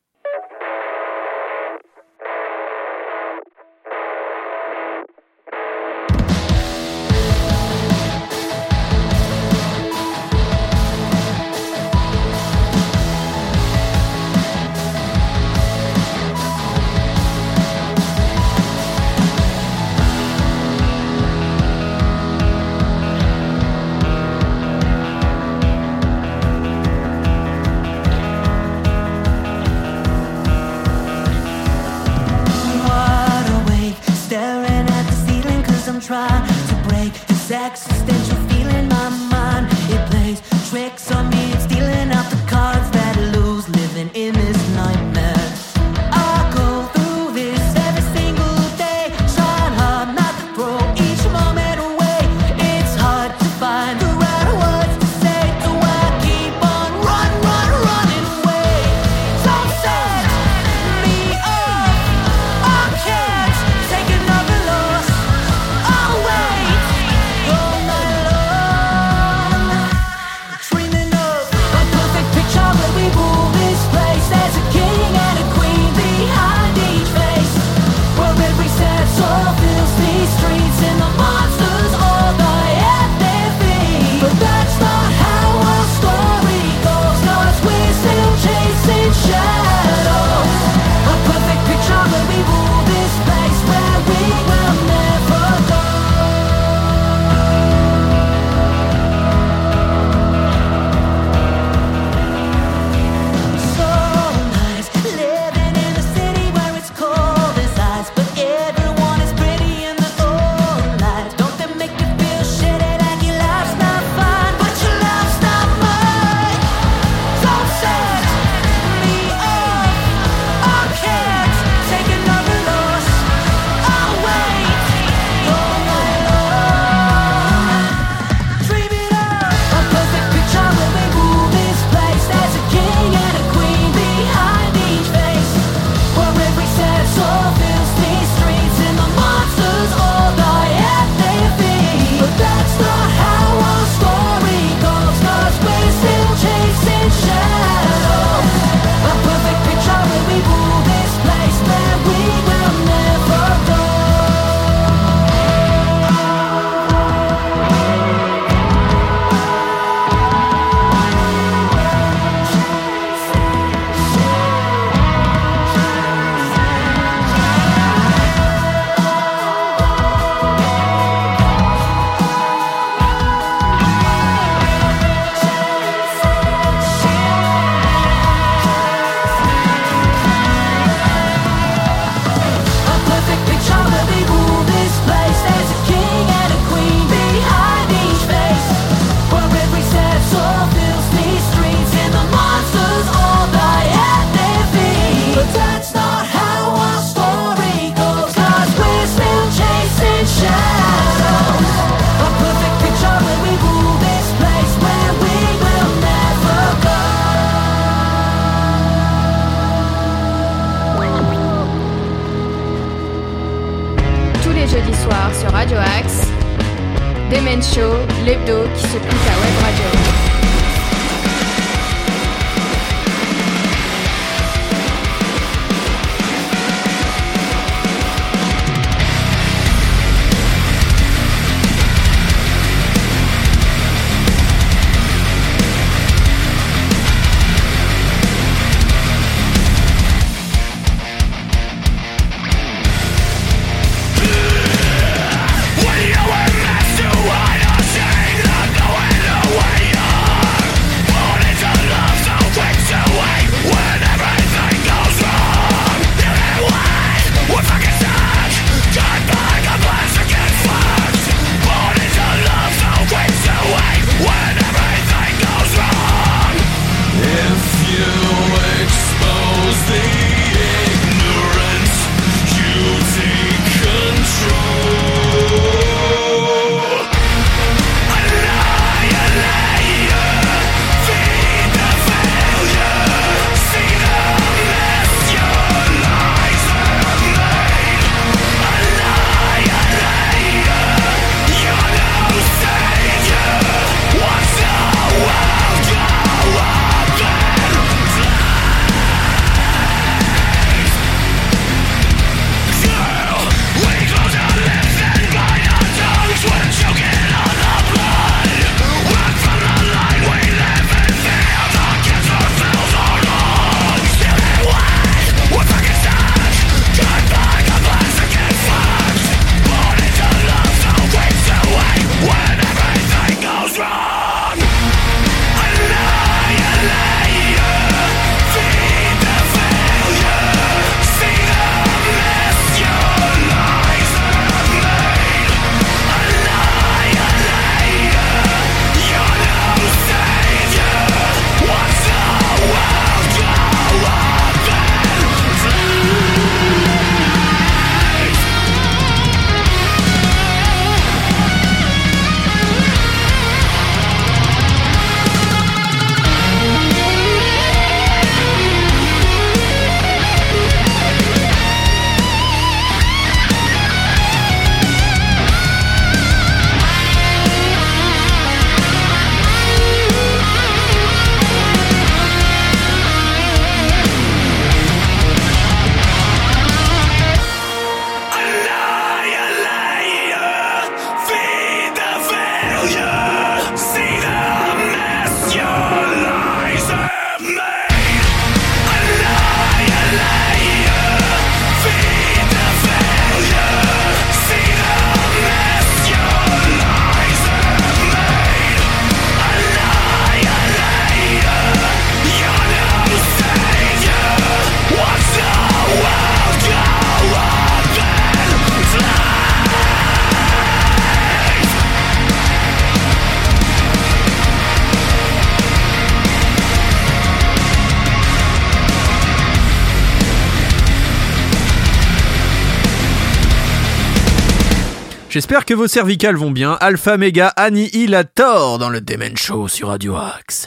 J'espère que vos cervicales vont bien. Alpha Mega Annihilator dans le Demen Show sur Radio Axe.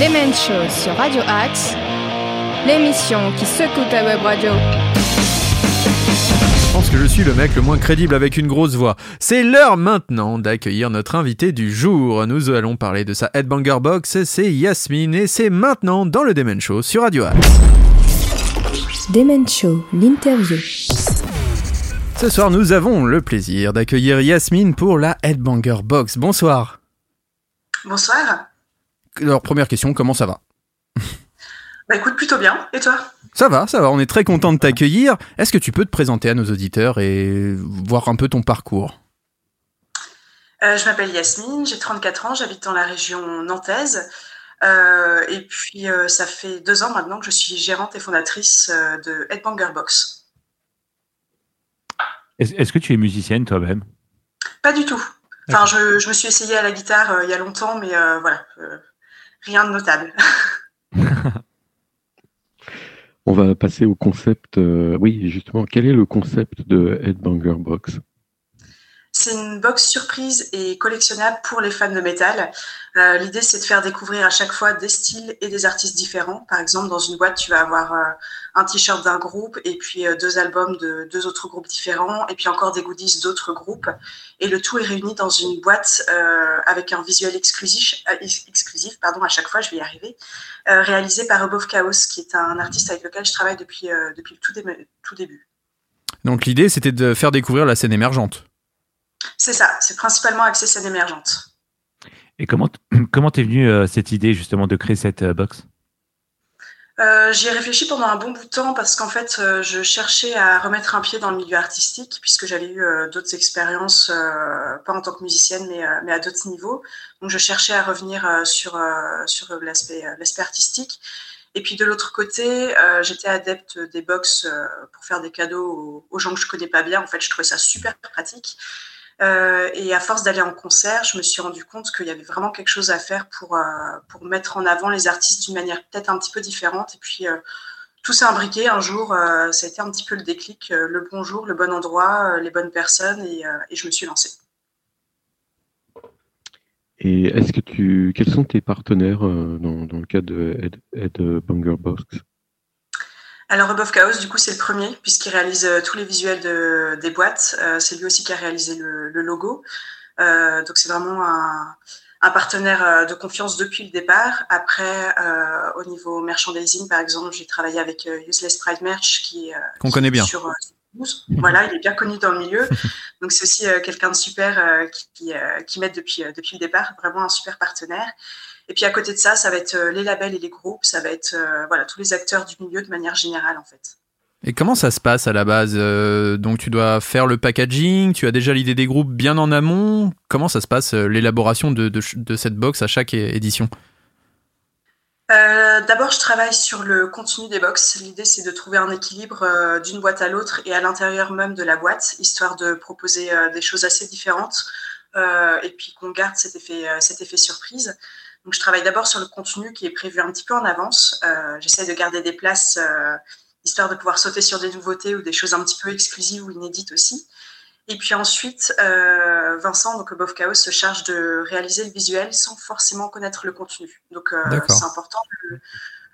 Demen Show sur Radio Axe, l'émission qui secoue ta web radio. Je pense que je suis le mec le moins crédible avec une grosse voix. C'est l'heure maintenant d'accueillir notre invité du jour. Nous allons parler de sa Headbanger Box. C'est Yasmine et c'est maintenant dans le Demen Show sur Radio Axe. Demen Show, l'interview. Ce soir, nous avons le plaisir d'accueillir Yasmine pour la Headbanger Box. Bonsoir. Bonsoir. Alors, première question, comment ça va? Bah écoute, plutôt bien. Et toi? Ça va, ça va, on est très content de t'accueillir. Est-ce que tu peux te présenter à nos auditeurs et voir un peu ton parcours? Euh, Je m'appelle Yasmine, j'ai 34 ans, j'habite dans la région nantaise. Euh, et puis, euh, ça fait deux ans maintenant que je suis gérante et fondatrice de Headbanger Box. Est-ce que tu es musicienne toi-même? Pas du tout. Enfin, je, je me suis essayée à la guitare euh, il y a longtemps, mais euh, voilà, euh, rien de notable. On va passer au concept. euh, oui, justement, quel est le concept de Headbanger Box? C'est une box surprise et collectionnable pour les fans de métal. Euh, L'idée, c'est de faire découvrir à chaque fois des styles et des artistes différents. Par exemple, dans une boîte, tu vas avoir euh, un t-shirt d'un groupe et puis euh, deux albums de deux autres groupes différents et puis encore des goodies d'autres groupes. Et le tout est réuni dans une boîte avec un visuel exclusif, ex- exclusif pardon, à chaque fois, je vais y arriver, réalisé par Above Chaos, qui est un artiste avec lequel je travaille depuis, le tout, tout début. Donc l'idée, c'était de faire découvrir la scène émergente. C'est ça, c'est principalement axé scène émergente. Et comment comment t'es venue euh, cette idée justement de créer cette euh, box? Euh, J'y ai réfléchi pendant un bon bout de temps parce qu'en fait, euh, je cherchais à remettre un pied dans le milieu artistique puisque j'avais eu d'autres expériences, pas en tant que musicienne, mais, mais à d'autres niveaux. Donc, je cherchais à revenir sur, sur l'aspect l'aspect artistique. Et puis, de l'autre côté, euh, j'étais adepte des box euh, pour faire des cadeaux aux, aux gens que je connais pas bien. En fait, je trouvais ça super pratique. Euh, et à force d'aller en concert, je me suis rendu compte qu'il y avait vraiment quelque chose à faire pour, euh, pour mettre en avant les artistes d'une manière peut-être un petit peu différente. Et puis, euh, tout s'est imbriqué. Un jour, ça a été un petit peu le déclic, le bon jour, le bon endroit, les bonnes personnes, et, je me suis lancée. Et est-ce que tu, quels sont tes partenaires dans, le cadre de Ed, Ed Box Alors, Above Chaos, du coup, c'est le premier, puisqu'il réalise euh, tous les visuels de, des boîtes. Euh, c'est lui aussi qui a réalisé le, le logo. Euh, donc, c'est vraiment un, un partenaire de confiance depuis le départ. Après, au niveau merchandising, par exemple, j'ai travaillé avec Useless Pride Merch, qui est Qu'on connaît bien. sur. Voilà, il est bien connu dans le milieu. Donc, c'est aussi quelqu'un de super qui, qui, qui m'aide depuis, depuis le départ. Vraiment un super partenaire. Et puis, à côté de ça, ça va être euh, les labels et les groupes. Ça va être euh, voilà, tous les acteurs du milieu de manière générale, en fait. Et comment ça se passe à la base Euh, Donc tu dois faire le packaging, tu as déjà l'idée des groupes bien en amont. Comment ça se passe l'élaboration de, de, de cette box à chaque édition? Euh, D'abord, je travaille sur le contenu des box. L'idée, c'est de trouver un équilibre euh, d'une boîte à l'autre et à l'intérieur même de la boîte, histoire de proposer des choses assez différentes et puis qu'on garde cet effet, cet effet surprise. Donc, je travaille d'abord sur le contenu qui est prévu un petit peu en avance. Euh, J'essaie de garder des places euh, histoire de pouvoir sauter sur des nouveautés ou des choses un petit peu exclusives ou inédites aussi. Et puis ensuite, euh, Vincent, donc Above Chaos, se charge de réaliser le visuel sans forcément connaître le contenu. Donc c'est important. Le,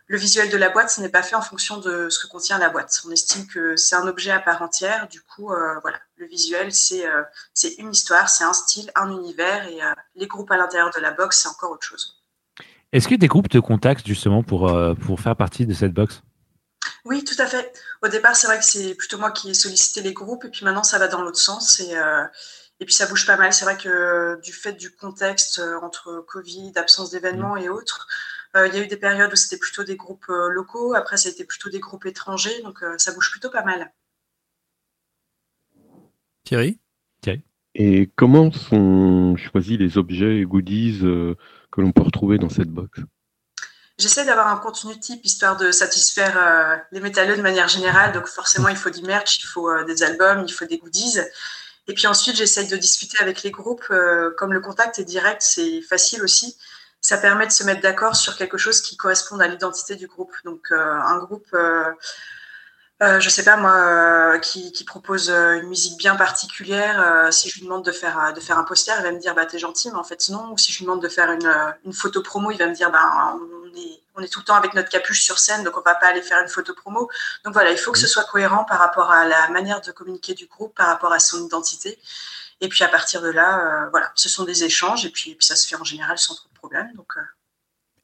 le visuel de la boîte, ce n'est pas fait en fonction de ce que contient la boîte. On estime que c'est un objet à part entière. Du coup, voilà, le visuel, c'est une histoire, c'est un style, un univers, et les groupes à l'intérieur de la box, c'est encore autre chose. Est-ce que des groupes te contactent justement pour, euh, pour faire partie de cette box? Oui, tout à fait. Au départ, c'est vrai que c'est plutôt moi qui ai sollicité les groupes, et puis maintenant, ça va dans l'autre sens. Et, euh, et puis, ça bouge pas mal. C'est vrai que du fait du contexte euh, entre Covid, absence d'événements et autres, euh, il y a eu des périodes où c'était plutôt des groupes euh, locaux. Après, ça a été plutôt des groupes étrangers. Donc, euh, ça bouge plutôt pas mal. Thierry? Et comment sont choisis les objets et goodies euh, que l'on peut retrouver dans cette box J'essaie d'avoir un contenu type histoire de satisfaire euh, les métalleux de manière générale. Donc forcément, il faut du merch, il faut euh, des albums, il faut des goodies. Et puis ensuite, j'essaye de discuter avec les groupes. euh, comme le contact est direct, c'est facile aussi. Ça permet de se mettre d'accord sur quelque chose qui corresponde à l'identité du groupe. Donc un groupe, euh, je sais pas moi, euh, qui, qui propose euh, une musique bien particulière, euh, si je lui demande de faire, de faire un poster, il va me dire bah t'es gentil, mais en fait non. Ou si je lui demande de faire une, une photo promo, il va me dire bah on est, on est tout le temps avec notre capuche sur scène, donc on va pas aller faire une photo promo. Donc voilà, il faut que ce soit cohérent par rapport à la manière de communiquer du groupe, par rapport à son identité. Et puis à partir de là, voilà, ce sont des échanges et puis, et puis ça se fait en général sans trop de problèmes. Donc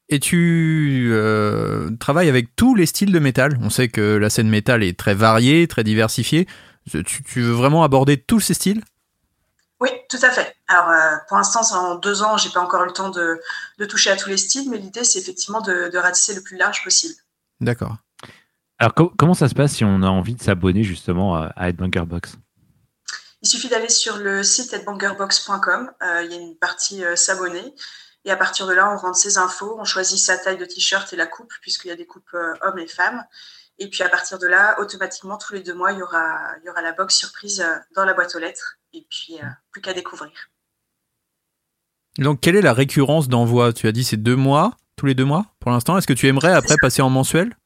Et tu euh, travailles avec tous les styles de métal. On sait que la scène métal est très variée, très diversifiée. Tu, tu veux vraiment aborder tous ces styles? Oui, tout à fait. Alors, euh, pour l'instant, en deux ans, j'ai pas encore eu le temps de, de toucher à tous les styles, mais l'idée, c'est effectivement de, de ratisser le plus large possible. D'accord. Alors co- comment ça se passe si on a envie de s'abonner justement à, à Headbanger Box Il suffit d'aller sur le site headbangerbox.com. Euh, il y a une partie euh, s'abonner. Et à partir de là, on rentre ses infos, on choisit sa taille de t-shirt et la coupe, puisqu'il y a des coupes euh, hommes et femmes. Et puis à partir de là, automatiquement, tous les deux mois, il y aura, il y aura la box surprise euh, dans la boîte aux lettres. Et puis, euh, plus qu'à découvrir. Donc, quelle est la récurrence d'envoi? Tu as dit c'est deux mois, tous les deux mois? Pour l'instant. Est-ce que tu aimerais après passer en mensuel?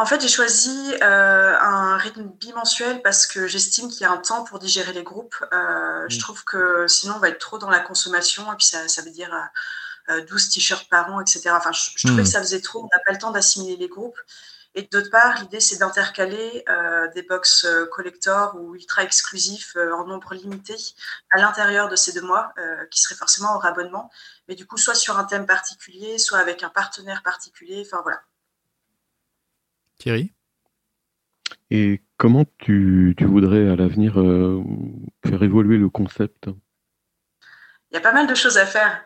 En fait, j'ai choisi euh, un rythme bimensuel parce que j'estime qu'il y a un temps pour digérer les groupes. Euh, Je trouve que sinon, on va être trop dans la consommation et puis ça, ça veut dire euh, 12 t-shirts par an, etc. Enfin, je, je trouvais Mm. que ça faisait trop. On n'a pas le temps d'assimiler les groupes. Et d'autre part, l'idée, c'est d'intercaler euh, des box euh, collector ou ultra exclusifs euh, en nombre limité à l'intérieur de ces deux mois, euh, qui seraient forcément hors abonnement. Mais du coup, soit sur un thème particulier, soit avec un partenaire particulier. Enfin, voilà. Thierry? Et comment tu, tu voudrais à l'avenir euh, faire évoluer le concept? Il y a pas mal de choses à faire.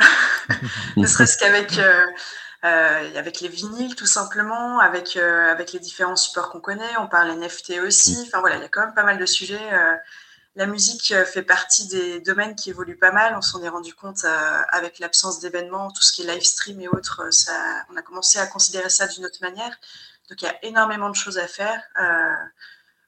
ne serait-ce qu'avec euh, euh, avec les vinyles tout simplement, avec, euh, avec les différents supports qu'on connaît, on parle NFT aussi, enfin voilà, il y a quand même pas mal de sujets. euh, la musique fait partie des domaines qui évoluent pas mal, on s'en est rendu compte euh, avec l'absence d'événements, tout ce qui est live stream et autres, ça, on a commencé à considérer ça d'une autre manière. Donc il y a énormément de choses à faire, euh,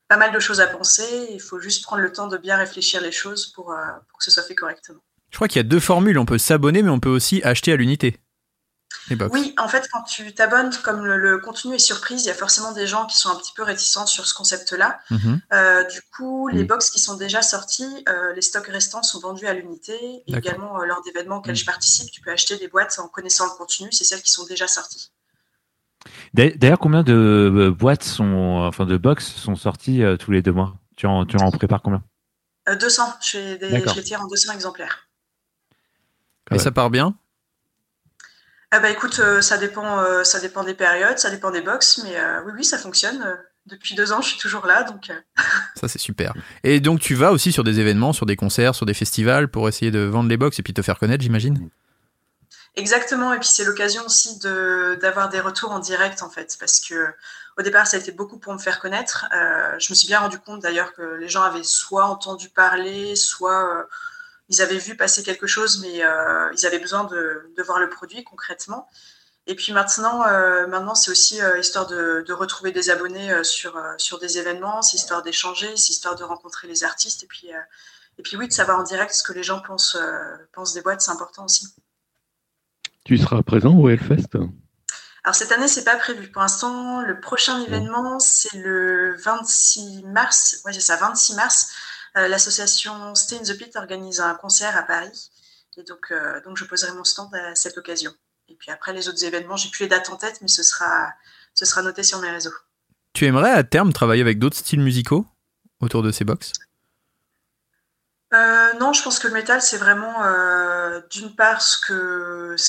pas mal de choses à penser, il faut juste prendre le temps de bien réfléchir les choses pour, euh, pour que ce soit fait correctement. Je crois qu'il y a deux formules. On peut s'abonner, mais on peut aussi acheter à l'unité. Oui, en fait, quand tu t'abonnes, comme le, le contenu est surprise, il y a forcément des gens qui sont un petit peu réticents sur ce concept-là. Mhm. Euh, du coup, les box qui sont déjà sortis, euh, les stocks restants sont vendus à l'unité. Et également, euh, lors d'événements auxquels je participe, tu peux acheter des boîtes en connaissant le contenu. C'est celles qui sont déjà sorties. D'a- D'ailleurs, combien de euh, boîtes sont, enfin de box sont sorties euh, tous les deux mois? Tu en, tu en prépares combien? Euh, 200, je, fais des- je les tire en 200 exemplaires. Et ça part bien? Ah bah écoute, euh, ça dépend, euh, ça dépend des périodes, ça dépend des box, mais euh, oui, oui, ça fonctionne. Euh, Depuis deux ans, je suis toujours là, donc euh, Ça, c'est super. Et donc, tu vas aussi sur des événements, sur des concerts, sur des festivals pour essayer de vendre les box et puis te faire connaître, j'imagine? Exactement, et puis c'est l'occasion aussi d'avoir des retours en direct en fait, parce que au départ ça a été beaucoup pour me faire connaître. Euh, je me suis bien rendu compte d'ailleurs que les gens avaient soit entendu parler, soit euh, ils avaient vu passer quelque chose, mais euh, ils avaient besoin de, de voir le produit concrètement. Et puis maintenant, maintenant c'est aussi histoire de, de retrouver des abonnés sur sur des événements, c'est histoire d'échanger, c'est histoire de rencontrer les artistes, et puis et puis oui de savoir en direct ce que les gens pensent pensent des boîtes, c'est important aussi. Tu seras présent au Hellfest Alors cette année, c'est pas prévu. Pour l'instant, le prochain événement, c'est le 26 mars. Ouais, c'est ça, 26 mars. Euh, L'association Stay in the Pit organise un concert à Paris. Et donc, euh, donc je poserai mon stand à cette occasion. Et puis après, les autres événements, j'ai plus les dates en tête, mais ce sera, ce sera noté sur mes réseaux. Tu aimerais à terme travailler avec d'autres styles musicaux autour de ces box? Euh, non, je pense que le métal, c'est vraiment euh, d'une part ce,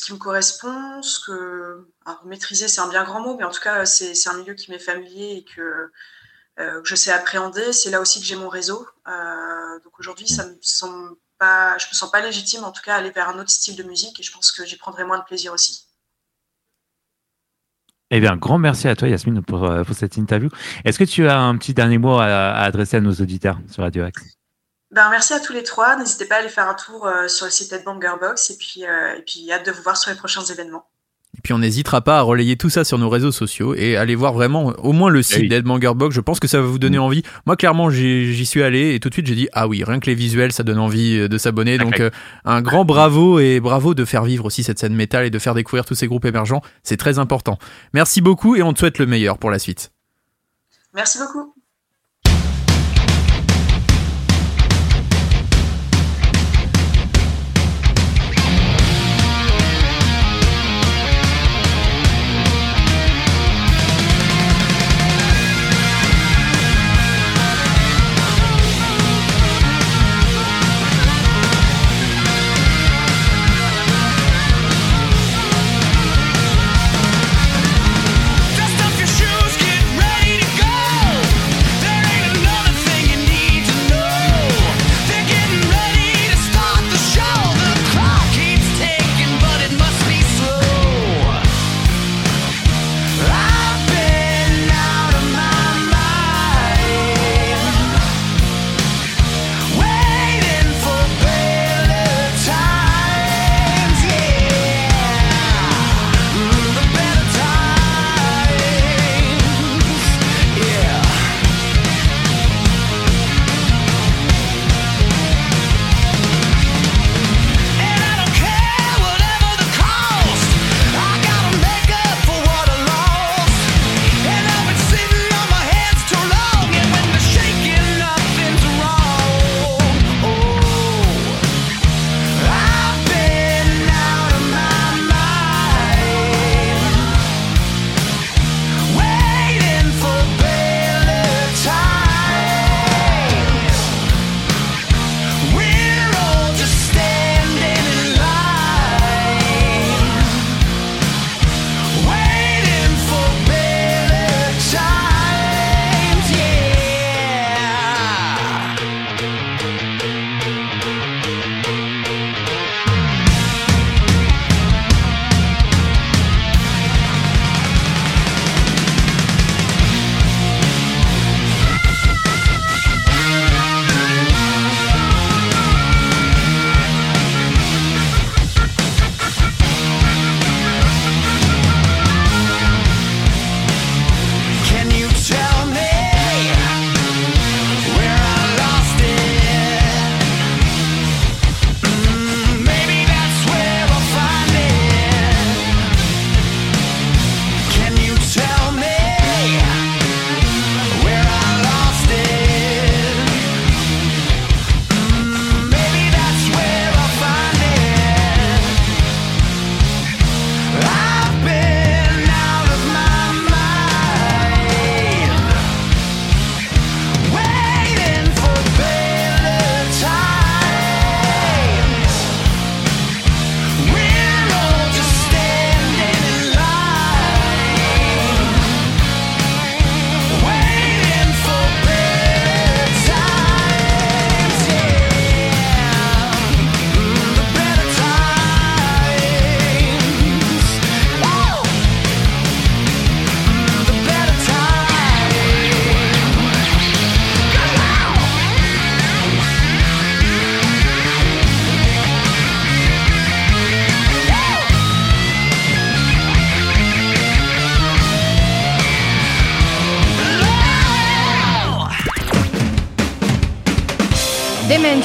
qui me correspond, ce que. Alors, maîtriser, c'est un bien grand mot, mais en tout cas, c'est un milieu qui m'est familier et que, euh, que je sais appréhender. C'est là aussi que j'ai mon réseau. Donc aujourd'hui, ça me semble pas, je me sens pas légitime, en tout cas, à aller vers un autre style de musique et je pense que j'y prendrai moins de plaisir aussi. Eh bien, grand merci à toi, Yasmine, pour, cette interview. Est-ce que tu as un petit dernier mot à, à adresser à nos auditeurs sur Radio Axe? Ben, merci à tous les trois. N'hésitez pas à aller faire un tour euh, sur le site Headbanger Box et puis, euh, et puis hâte de vous voir sur les prochains événements. Et puis on n'hésitera pas à relayer tout ça sur nos réseaux sociaux et aller voir vraiment au moins le site oui. Box. Je pense que ça va vous donner envie. Moi, clairement, j'y suis allé et tout de suite j'ai dit ah oui, rien que les visuels, ça donne envie euh, de s'abonner. Donc euh, un grand bravo et bravo de faire vivre aussi cette scène métal et de faire découvrir tous ces groupes émergents. C'est très important. Merci beaucoup et on te souhaite le meilleur pour la suite. Merci beaucoup.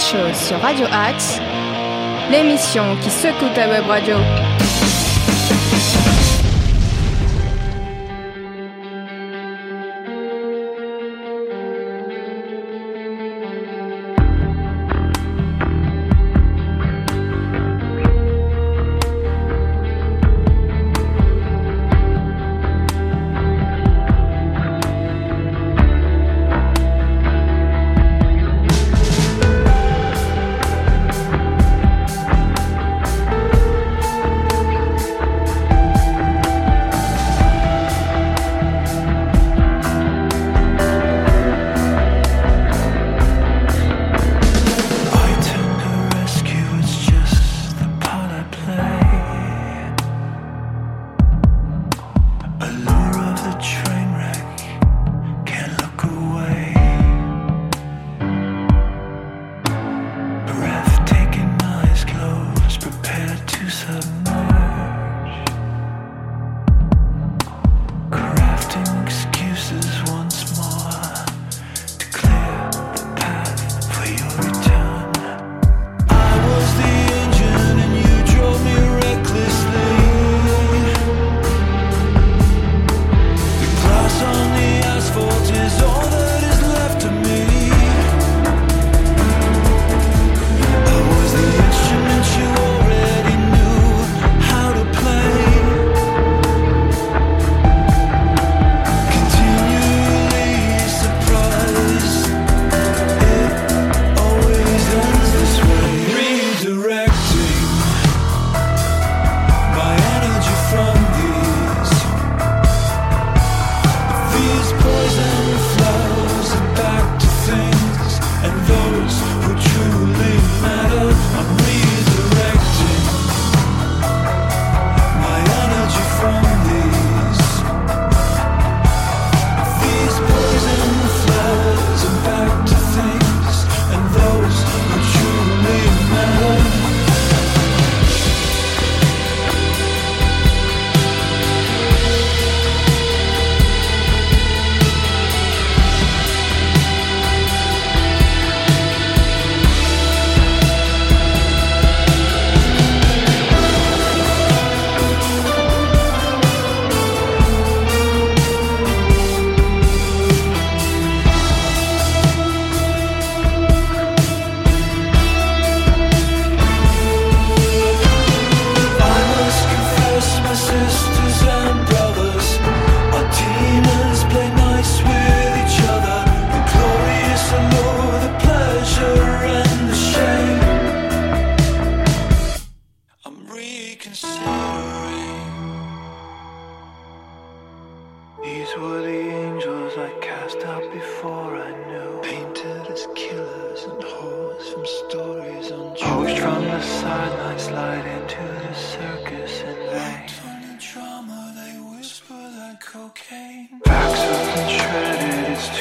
sur Radio Axe, l'émission qui secoue ta web radio.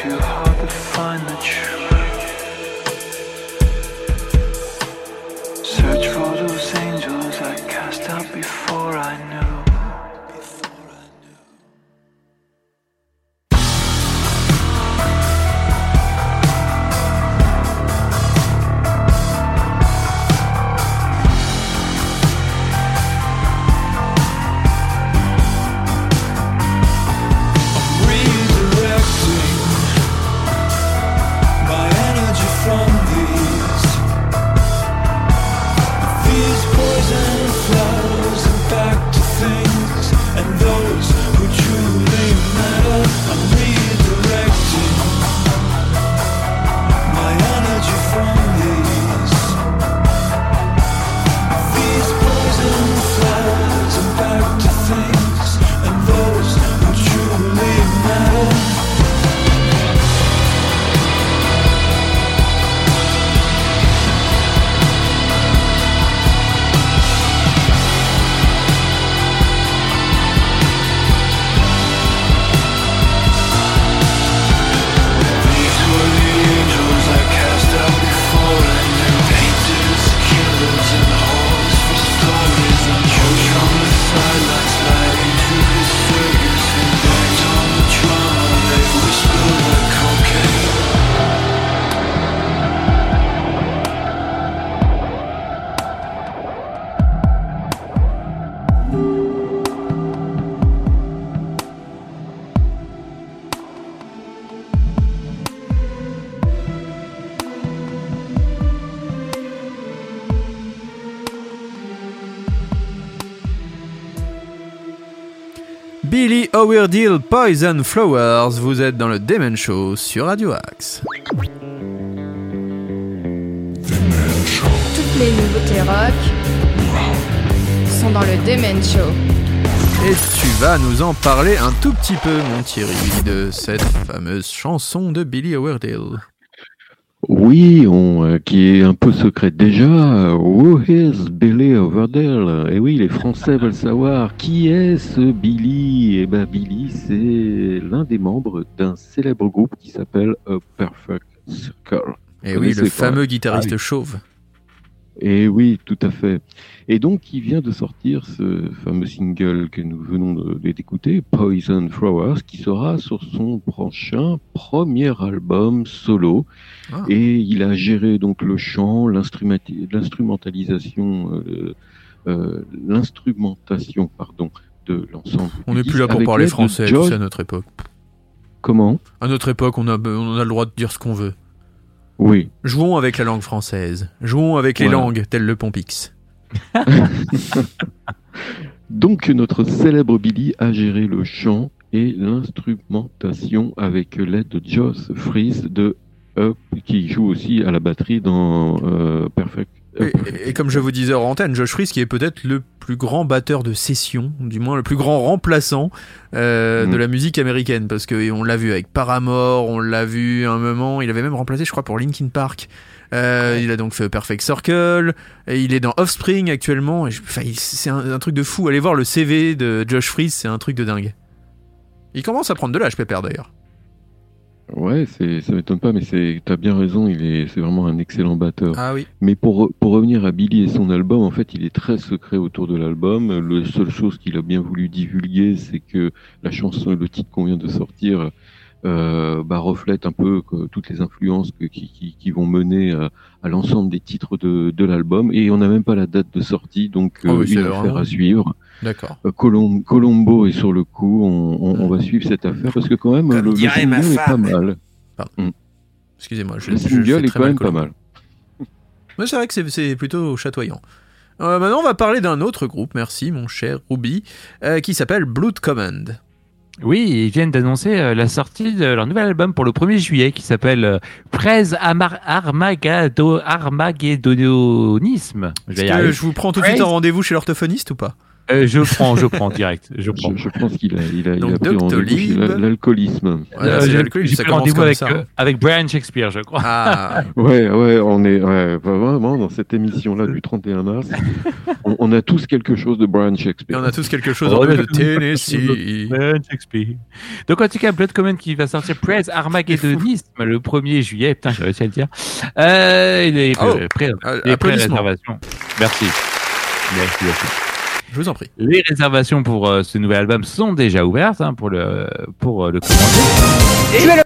too Billy Howardale, Poison Flowers, vous êtes dans le Demon Show sur Radio Axe. Toutes les nouveautés rock sont dans le Demen Show. Et tu vas nous en parler un tout petit peu, mon Thierry, de cette fameuse chanson de Billy Howardale. Oui, on, euh, qui est un peu secrète déjà. Who is Billy Overdale? Et oui, les Français veulent savoir qui est ce Billy. Eh ben, Billy, c'est l'un des membres d'un célèbre groupe qui s'appelle A Perfect Circle. Et Vous oui, le fameux guitariste Ah oui. chauve. Et oui, tout à fait. Et donc, il vient de sortir ce fameux single que nous venons d'écouter, Poison Flowers, qui sera sur son prochain premier album solo. Ah. Et il a géré donc le chant, l'instrumentalisation, euh, euh, l'instrumentation, pardon, de l'ensemble. On n'est plus là pour parler français, sais, à notre époque. Comment? À notre époque, on a, on a le droit de dire ce qu'on veut. Oui. Jouons avec la langue française. Jouons avec les Voilà. langues, tel le Pompix. Donc notre célèbre Billy a géré le chant et l'instrumentation avec l'aide de Joss Fries de Up, qui joue aussi à la batterie dans euh, Perfect. Et, et- comme je vous disais hors antenne, Josh Fries qui est peut-être le plus grand batteur de session, du moins le plus grand remplaçant euh, Mm. de la musique américaine, parce que on l'a vu avec Paramore, on l'a vu à un moment, il avait même remplacé, je crois, pour Linkin Park. Euh, Il a donc fait Perfect Circle, et il est dans Offspring actuellement. et je- c'est un, un truc de fou. Allez voir le CV de Josh Fries, c'est un truc de dingue. Il commence à prendre de l'âge, Pépère d'ailleurs. Ouais, c'est, ça m'étonne pas, mais c'est, t'as bien raison, il est, c'est vraiment un excellent batteur. Ah oui. Mais pour, pour revenir à Billy et son album, en fait, il est très secret autour de l'album. La seule chose qu'il a bien voulu divulguer, c'est que la chanson, le titre qu'on vient de sortir, euh, bah, reflète un peu que- toutes les influences que- qui, qui, qui vont mener à, à l'ensemble des titres de, de l'album. Et on n'a même pas la date de sortie, donc Ah oui, euh, c'est une vraiment- affaire à suivre. D'accord. Euh, Colom- Colombo est sur le coup, on, on, on va suivre cette affaire parce que quand même, le, le ma est pas mal. Excusez-moi, je, Le je single fais est très quand même pas Colombo. mal. Mais c'est vrai que c'est- plutôt chatoyant. Euh, maintenant, on va parler d'un autre groupe, merci mon cher Ruby, euh, qui s'appelle Blood Command. Oui, ils viennent d'annoncer euh, la sortie de leur nouvel album pour le 1er juillet qui s'appelle euh, Armagado Armagedonisme. Je je vous prends tout de suite un rendez-vous chez l'orthophoniste ou pas? Euh, je prends, je prends direct. Je prends. Je, je pense qu'il a, il a, il Donc, a pris la- l'alcoolisme. Voilà, Euh, c'est j'ai pris rendez-vous avec, euh, avec Brian Shakespeare, je crois. Ah, Ouais, ouais, on est ouais, vraiment dans cette émission-là du 31 mars. on, on a tous quelque chose de Brian et Shakespeare. on a tous quelque chose Oh, en de Tennessee. Brian Shakespeare. Donc en tout cas, Blood Command qui va sortir Praise Armagedonisme le 1er juillet. Putain, j'ai réussi à le dire. Euh, il est Oh, prêt. Les applaudissements. pré-réservations. Merci. Merci, merci. Je vous en prie. Les réservations pour euh, ce nouvel album sont déjà ouvertes hein, pour le pour euh, le commenter. Tu es le,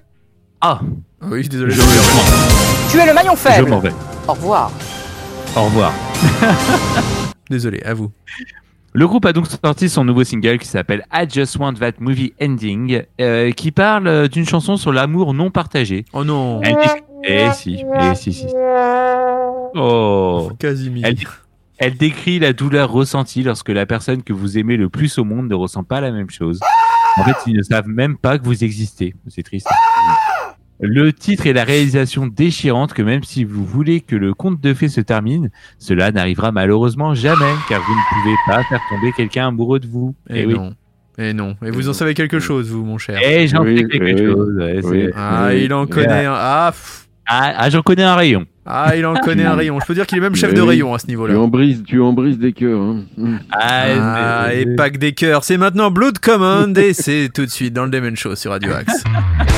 Ah, Oui, désolé. je, je- tu es le maillon m'en- je faible. m'en vais. Au revoir. Au revoir. Désolé, à vous. Le groupe a donc sorti son nouveau single qui s'appelle I Just Want That Movie Ending, euh, qui parle d'une chanson sur l'amour non partagé. Oh non, Elle Eh si, eh si, si. Oh. Casimir. Elle, elle décrit la douleur ressentie lorsque la personne que vous aimez le plus au monde ne ressent pas la même chose. En fait, ils ne savent même pas que vous existez. C'est triste. Le titre et la réalisation déchirante que même si vous voulez que le conte de fées se termine, cela n'arrivera malheureusement jamais car vous ne pouvez pas faire tomber quelqu'un amoureux de vous. Et Eh oui. non. Et non. Et vous en savez quelque chose, vous, mon cher. Et j'en Oui, sais quelque oui, chose. ouais, oui. c'est- Ah, Oui. il en connaît un. Ah, pff. Ah, ah, j'en connais un rayon. ah, il en connaît un rayon. Je peux dire qu'il est même chef Oui. de rayon à ce Tu niveau-là. en brises, tu en brises des cœurs. Hein. Ah, Ah, et pas que des cœurs. C'est maintenant Blood Command et c'est tout de suite dans le Demon Show sur Radio Axe.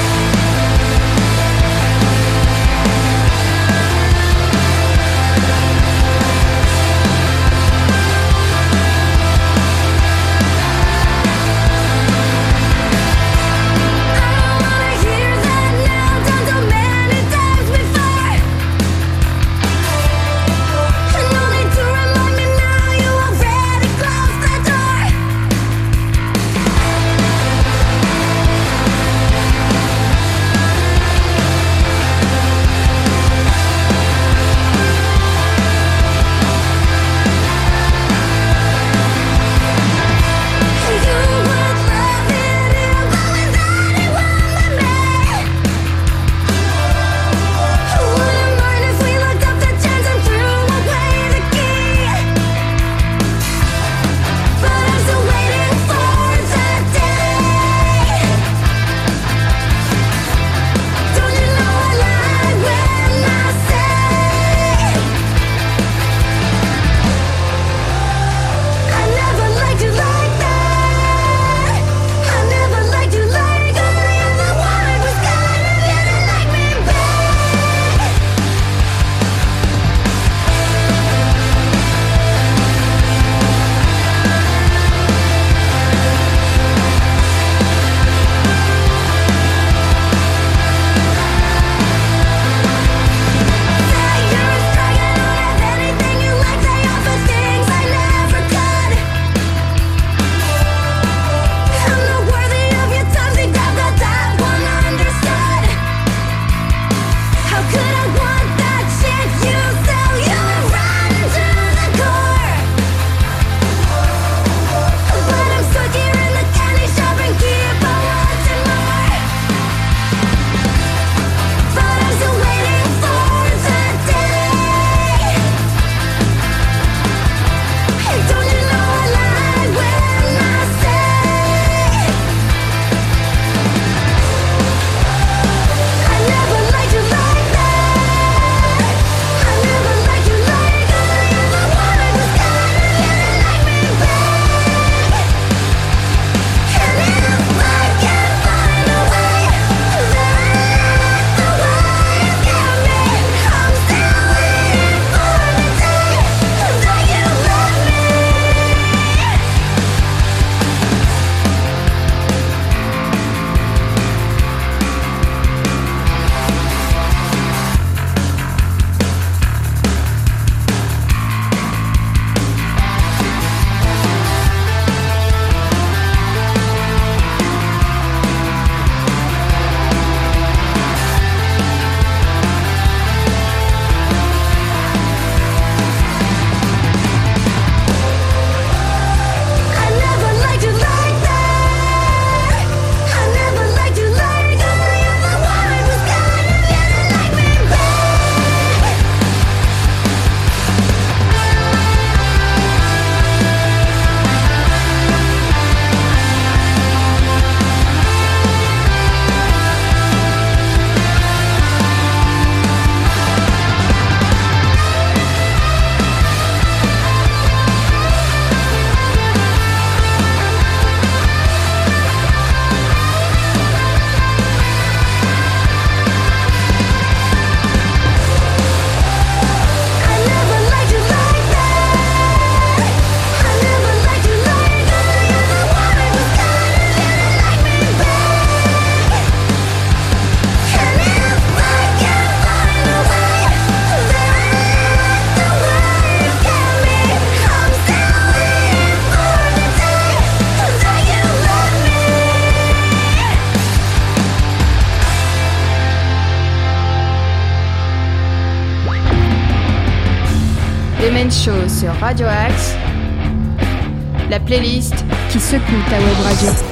Radio Axe, la playlist qui secoue ta web radio.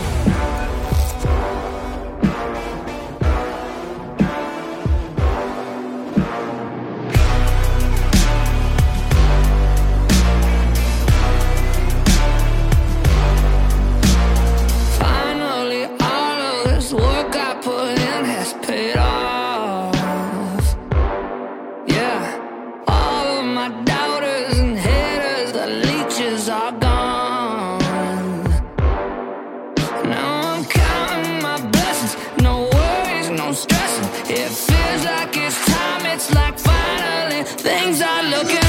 Things are looking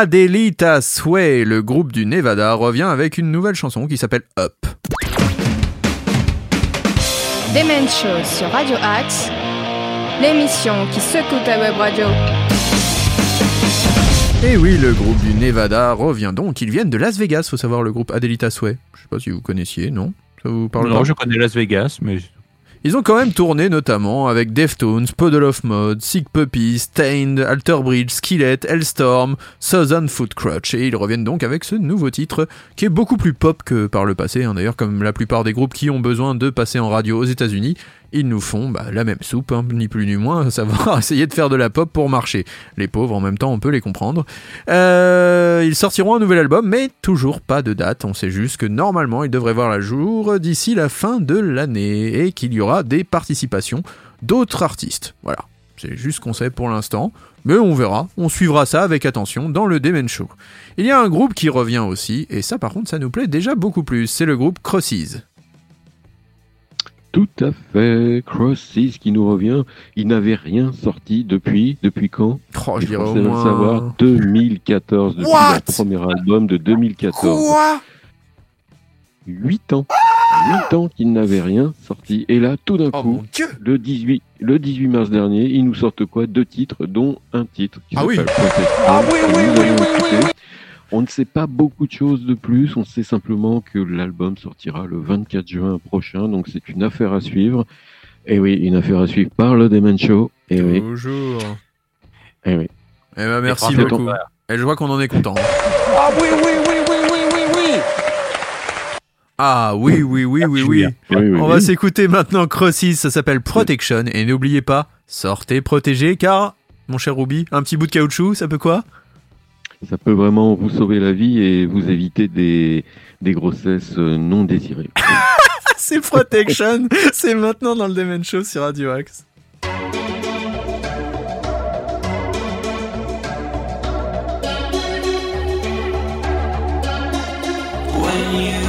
Adelita Sway, le groupe du Nevada, revient avec une nouvelle chanson qui s'appelle Up. Demen Show sur Radio Axe, l'émission qui secoue ta web radio. Et oui, le groupe du Nevada revient donc. Ils viennent de Las Vegas, faut savoir, le groupe Adelita Sway. Je sais pas si vous connaissiez, non? Ça vous parle Non, pas? je connais Las Vegas, mais Ils ont quand même tourné notamment avec Deftones, Puddle of Mud, Sick Puppy, Stained, Alter Bridge, Skillet, Hellstorm, Southern Foot Crutch et ils reviennent donc avec ce nouveau titre qui est beaucoup plus pop que par le passé. hein. D'ailleurs, comme la plupart des groupes qui ont besoin de passer en radio aux États-Unis, ils nous font bah, la même soupe, hein, ni plus ni moins, savoir essayer de faire de la pop pour marcher. Les pauvres, en même temps, on peut les comprendre. Euh, ils sortiront un nouvel album, mais toujours pas de date. On sait juste que normalement, ils devraient voir la jour d'ici la fin de l'année et qu'il y aura des participations d'autres artistes. Voilà. C'est juste qu'on sait pour l'instant, mais on verra, on suivra ça avec attention dans le Demen Show. Il y a un groupe qui revient aussi, et ça par contre ça nous plaît déjà beaucoup plus, c'est le groupe Crosses. Tout à fait. Crosses qui nous revient. Il n'avait rien sorti depuis. Depuis quand? Oh, je dirais au moins... savoir. 2014. Depuis What? leur premier album de 2014. Quoi? 8 ans. 8 ans qu'il n'avait rien sorti. Et là, tout d'un Oh coup, le 18, le 18 mars dernier, ils nous sortent quoi? Deux titres, dont un titre qui Ah oui. Ah oui, oui, oui, oui, écouter. oui, On ne sait pas beaucoup de choses de plus. On sait simplement que l'album sortira le 24 juin prochain. Donc c'est une affaire à suivre. Et oui, une affaire à suivre par le Demen Show. Et oui, Toujours. et oui. Eh ben merci beaucoup. Et je vois qu'on en est content. Ah oui, oui, oui, oui, oui, oui, oui. Ah oui, oui, oui, oui, oui. Oui, oui, On va s'écouter maintenant Crosses, ça s'appelle Protection. Et n'oubliez pas, sortez protégé car, mon cher Ruby, un petit bout de caoutchouc, ça peut quoi? Ça peut vraiment vous sauver la vie et vous éviter des, des grossesses euh, non désirées. c'est Protection. C'est maintenant dans le Demen Show sur Radio Axe. When you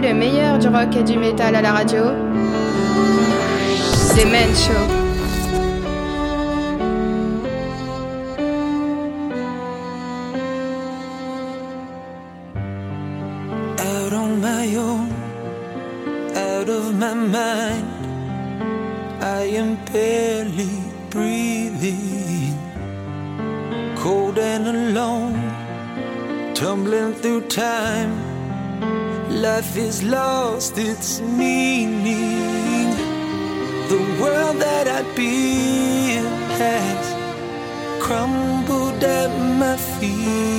le meilleur du rock et du métal à la radio. C'est Men Show. out on my own, out of my mind. I am barely breathing, cold and alone, tumbling through time. Life is lost its meaning. The world that I built has crumbled at my feet.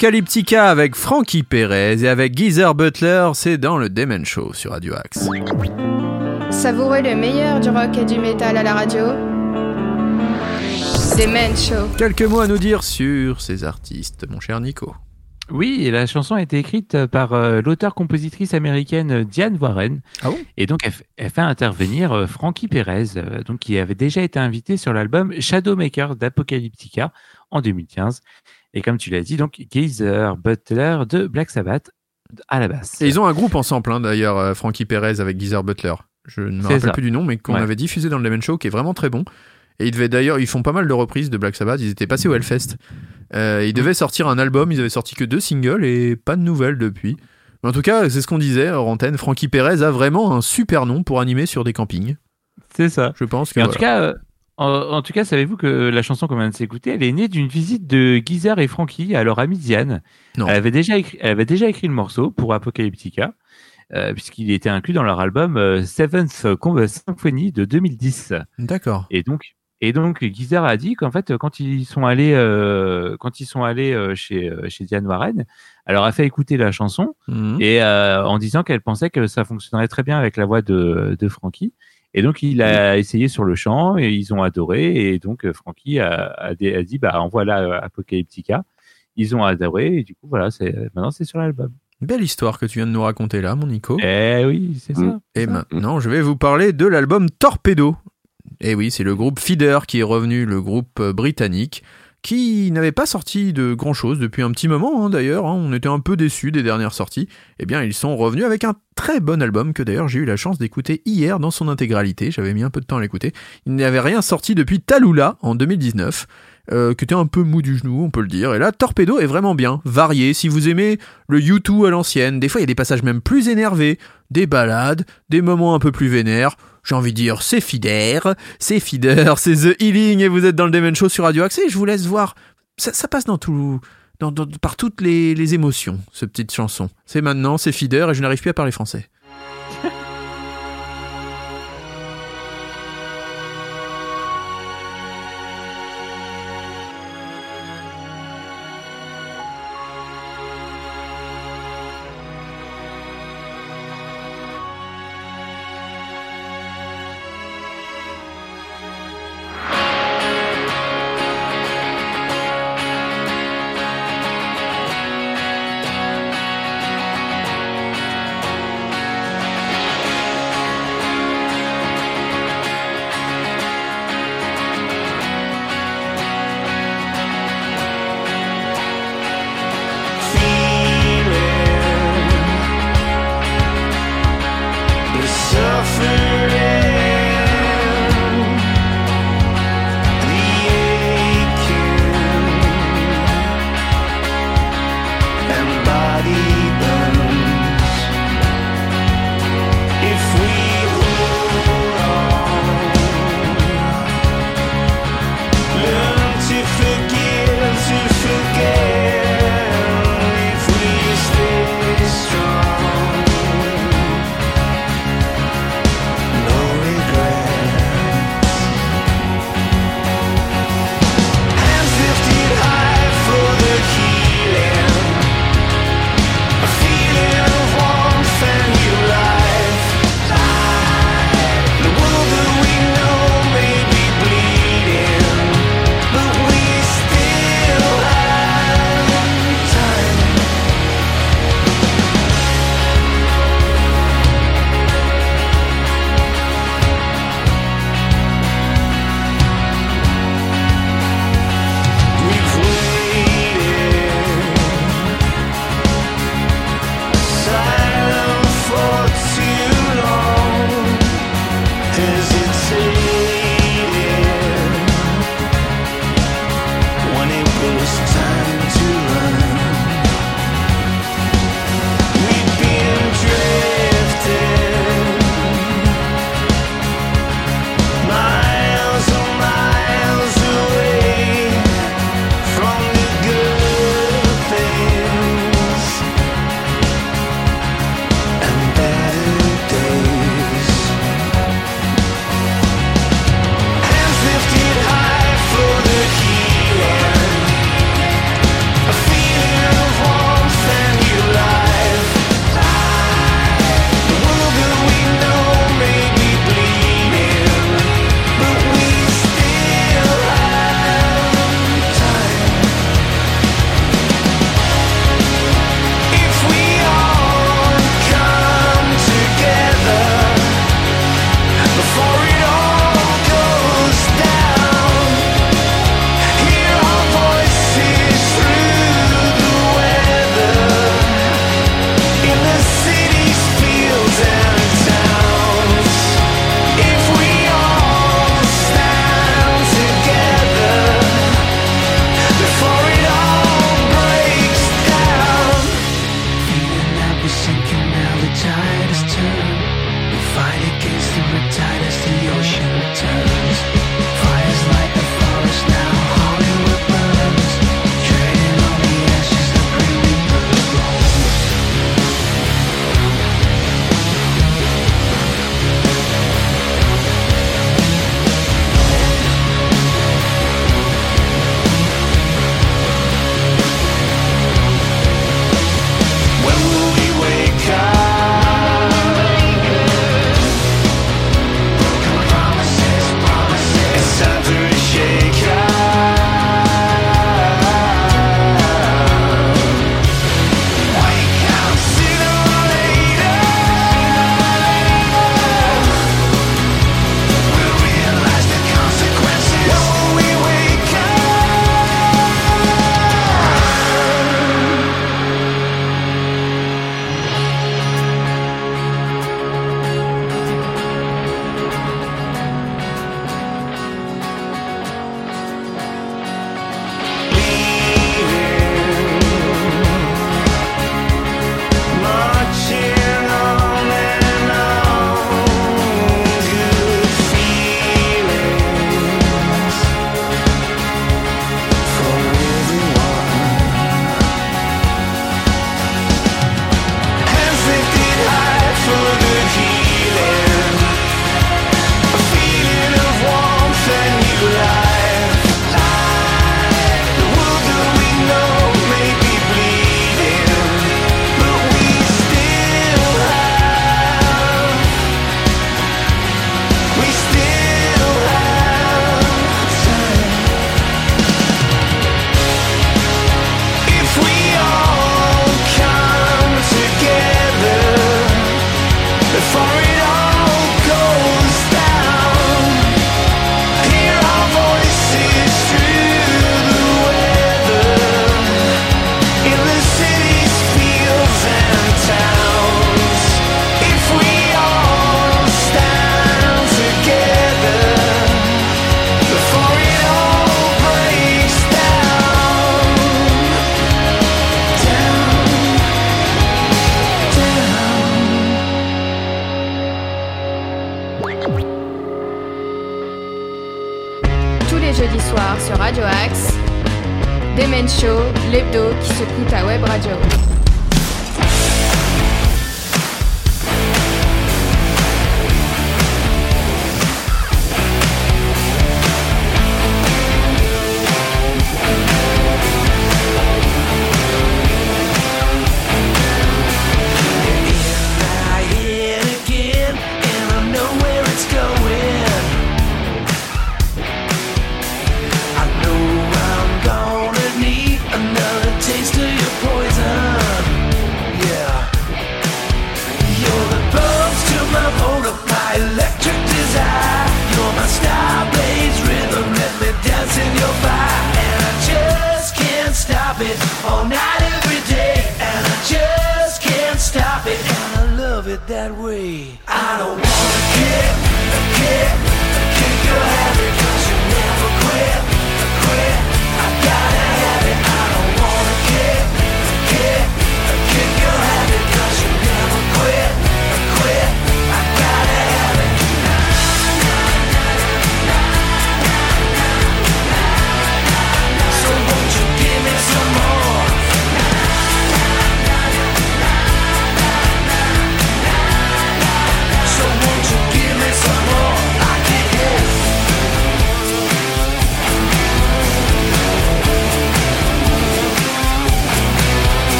Apocalyptica avec Frankie Perez et avec Geezer Butler, c'est dans le Demen Show sur Radio Axe. Savourez le meilleur du rock et du métal à la radio. Demen Show. Quelques mots à nous dire sur ces artistes, mon cher Nico. Oui, et la chanson a été écrite par euh, l'auteur-compositrice américaine euh, Diane Warren. Ah bon? Et donc, elle, fait intervenir euh, Frankie Perez, euh, donc, qui avait déjà été invité sur l'album Shadowmaker d'Apocalyptica en 2015. Et comme tu l'as dit, donc, Geezer Butler de Black Sabbath à la basse. Et ils ont un groupe ensemble, hein, d'ailleurs, euh, Frankie Perez avec Geezer Butler. Je ne me rappelle ça. plus du nom, mais qu'on Ouais. avait diffusé dans le Lemon Show, qui est vraiment très bon. Et ils devaient d'ailleurs, ils font pas mal de reprises de Black Sabbath. Ils étaient passés au Hellfest. Euh, ils devaient sortir un album. Ils avaient sorti que deux singles et pas de nouvelles depuis. Mais en tout cas, c'est ce qu'on disait hors antenne. Frankie Perez a vraiment un super nom pour animer sur des campings. C'est ça. Je pense que. Et en voilà. tout cas, euh, en, en tout cas, savez-vous que la chanson qu'on vient de s'écouter, elle est née d'une visite de Geezer et Frankie à leur amie Diane. Non. Elle avait déjà écrit, elle avait déjà écrit le morceau pour Apocalyptica, euh, puisqu'il était inclus dans leur album euh, Seventh Symphony de 2010. D'accord. Et donc, et donc, a dit qu'en fait, quand ils sont allés, euh, quand ils sont allés euh, chez chez Diane Warren, elle leur a fait écouter la chanson Mhm. et en disant qu'elle pensait que ça fonctionnerait très bien avec la voix de, de Frankie. Et donc il a essayé sur le chant et ils ont adoré. Et donc euh, Frankie a, a, dé- a dit bah envoie là Apocalyptica. Ils ont adoré et du coup voilà c'est maintenant c'est sur l'album. Belle histoire que tu viens de nous raconter là, mon Nico. Eh oui c'est ça. Mm. Et maintenant, je vais vous parler de l'album Torpedo. Et oui, c'est le groupe Feeder qui est revenu, le groupe euh, britannique, qui n'avait pas sorti de grand chose depuis un petit moment hein, d'ailleurs. hein. On était un peu déçus des dernières sorties. Eh bien, ils sont revenus avec un très bon album que d'ailleurs j'ai eu la chance d'écouter hier dans son intégralité. J'avais mis un peu de temps à l'écouter. Il n'avait rien sorti depuis Talula en 2019. Euh, qui était un peu mou du genou, on peut le dire. Et là, Torpedo est vraiment bien, varié. Si vous aimez le U2 à l'ancienne, des fois il y a des passages même plus énervés, des balades, des moments un peu plus vénères. J'ai envie de dire, c'est Feeder, c'est Feeder, c'est The Healing, et vous êtes dans le Demon Show sur Radio et je vous laisse voir. Ça, passe dans tout, dans, par toutes les, les émotions, ce petite chanson. C'est maintenant, c'est Feeder, et je n'arrive plus à parler français.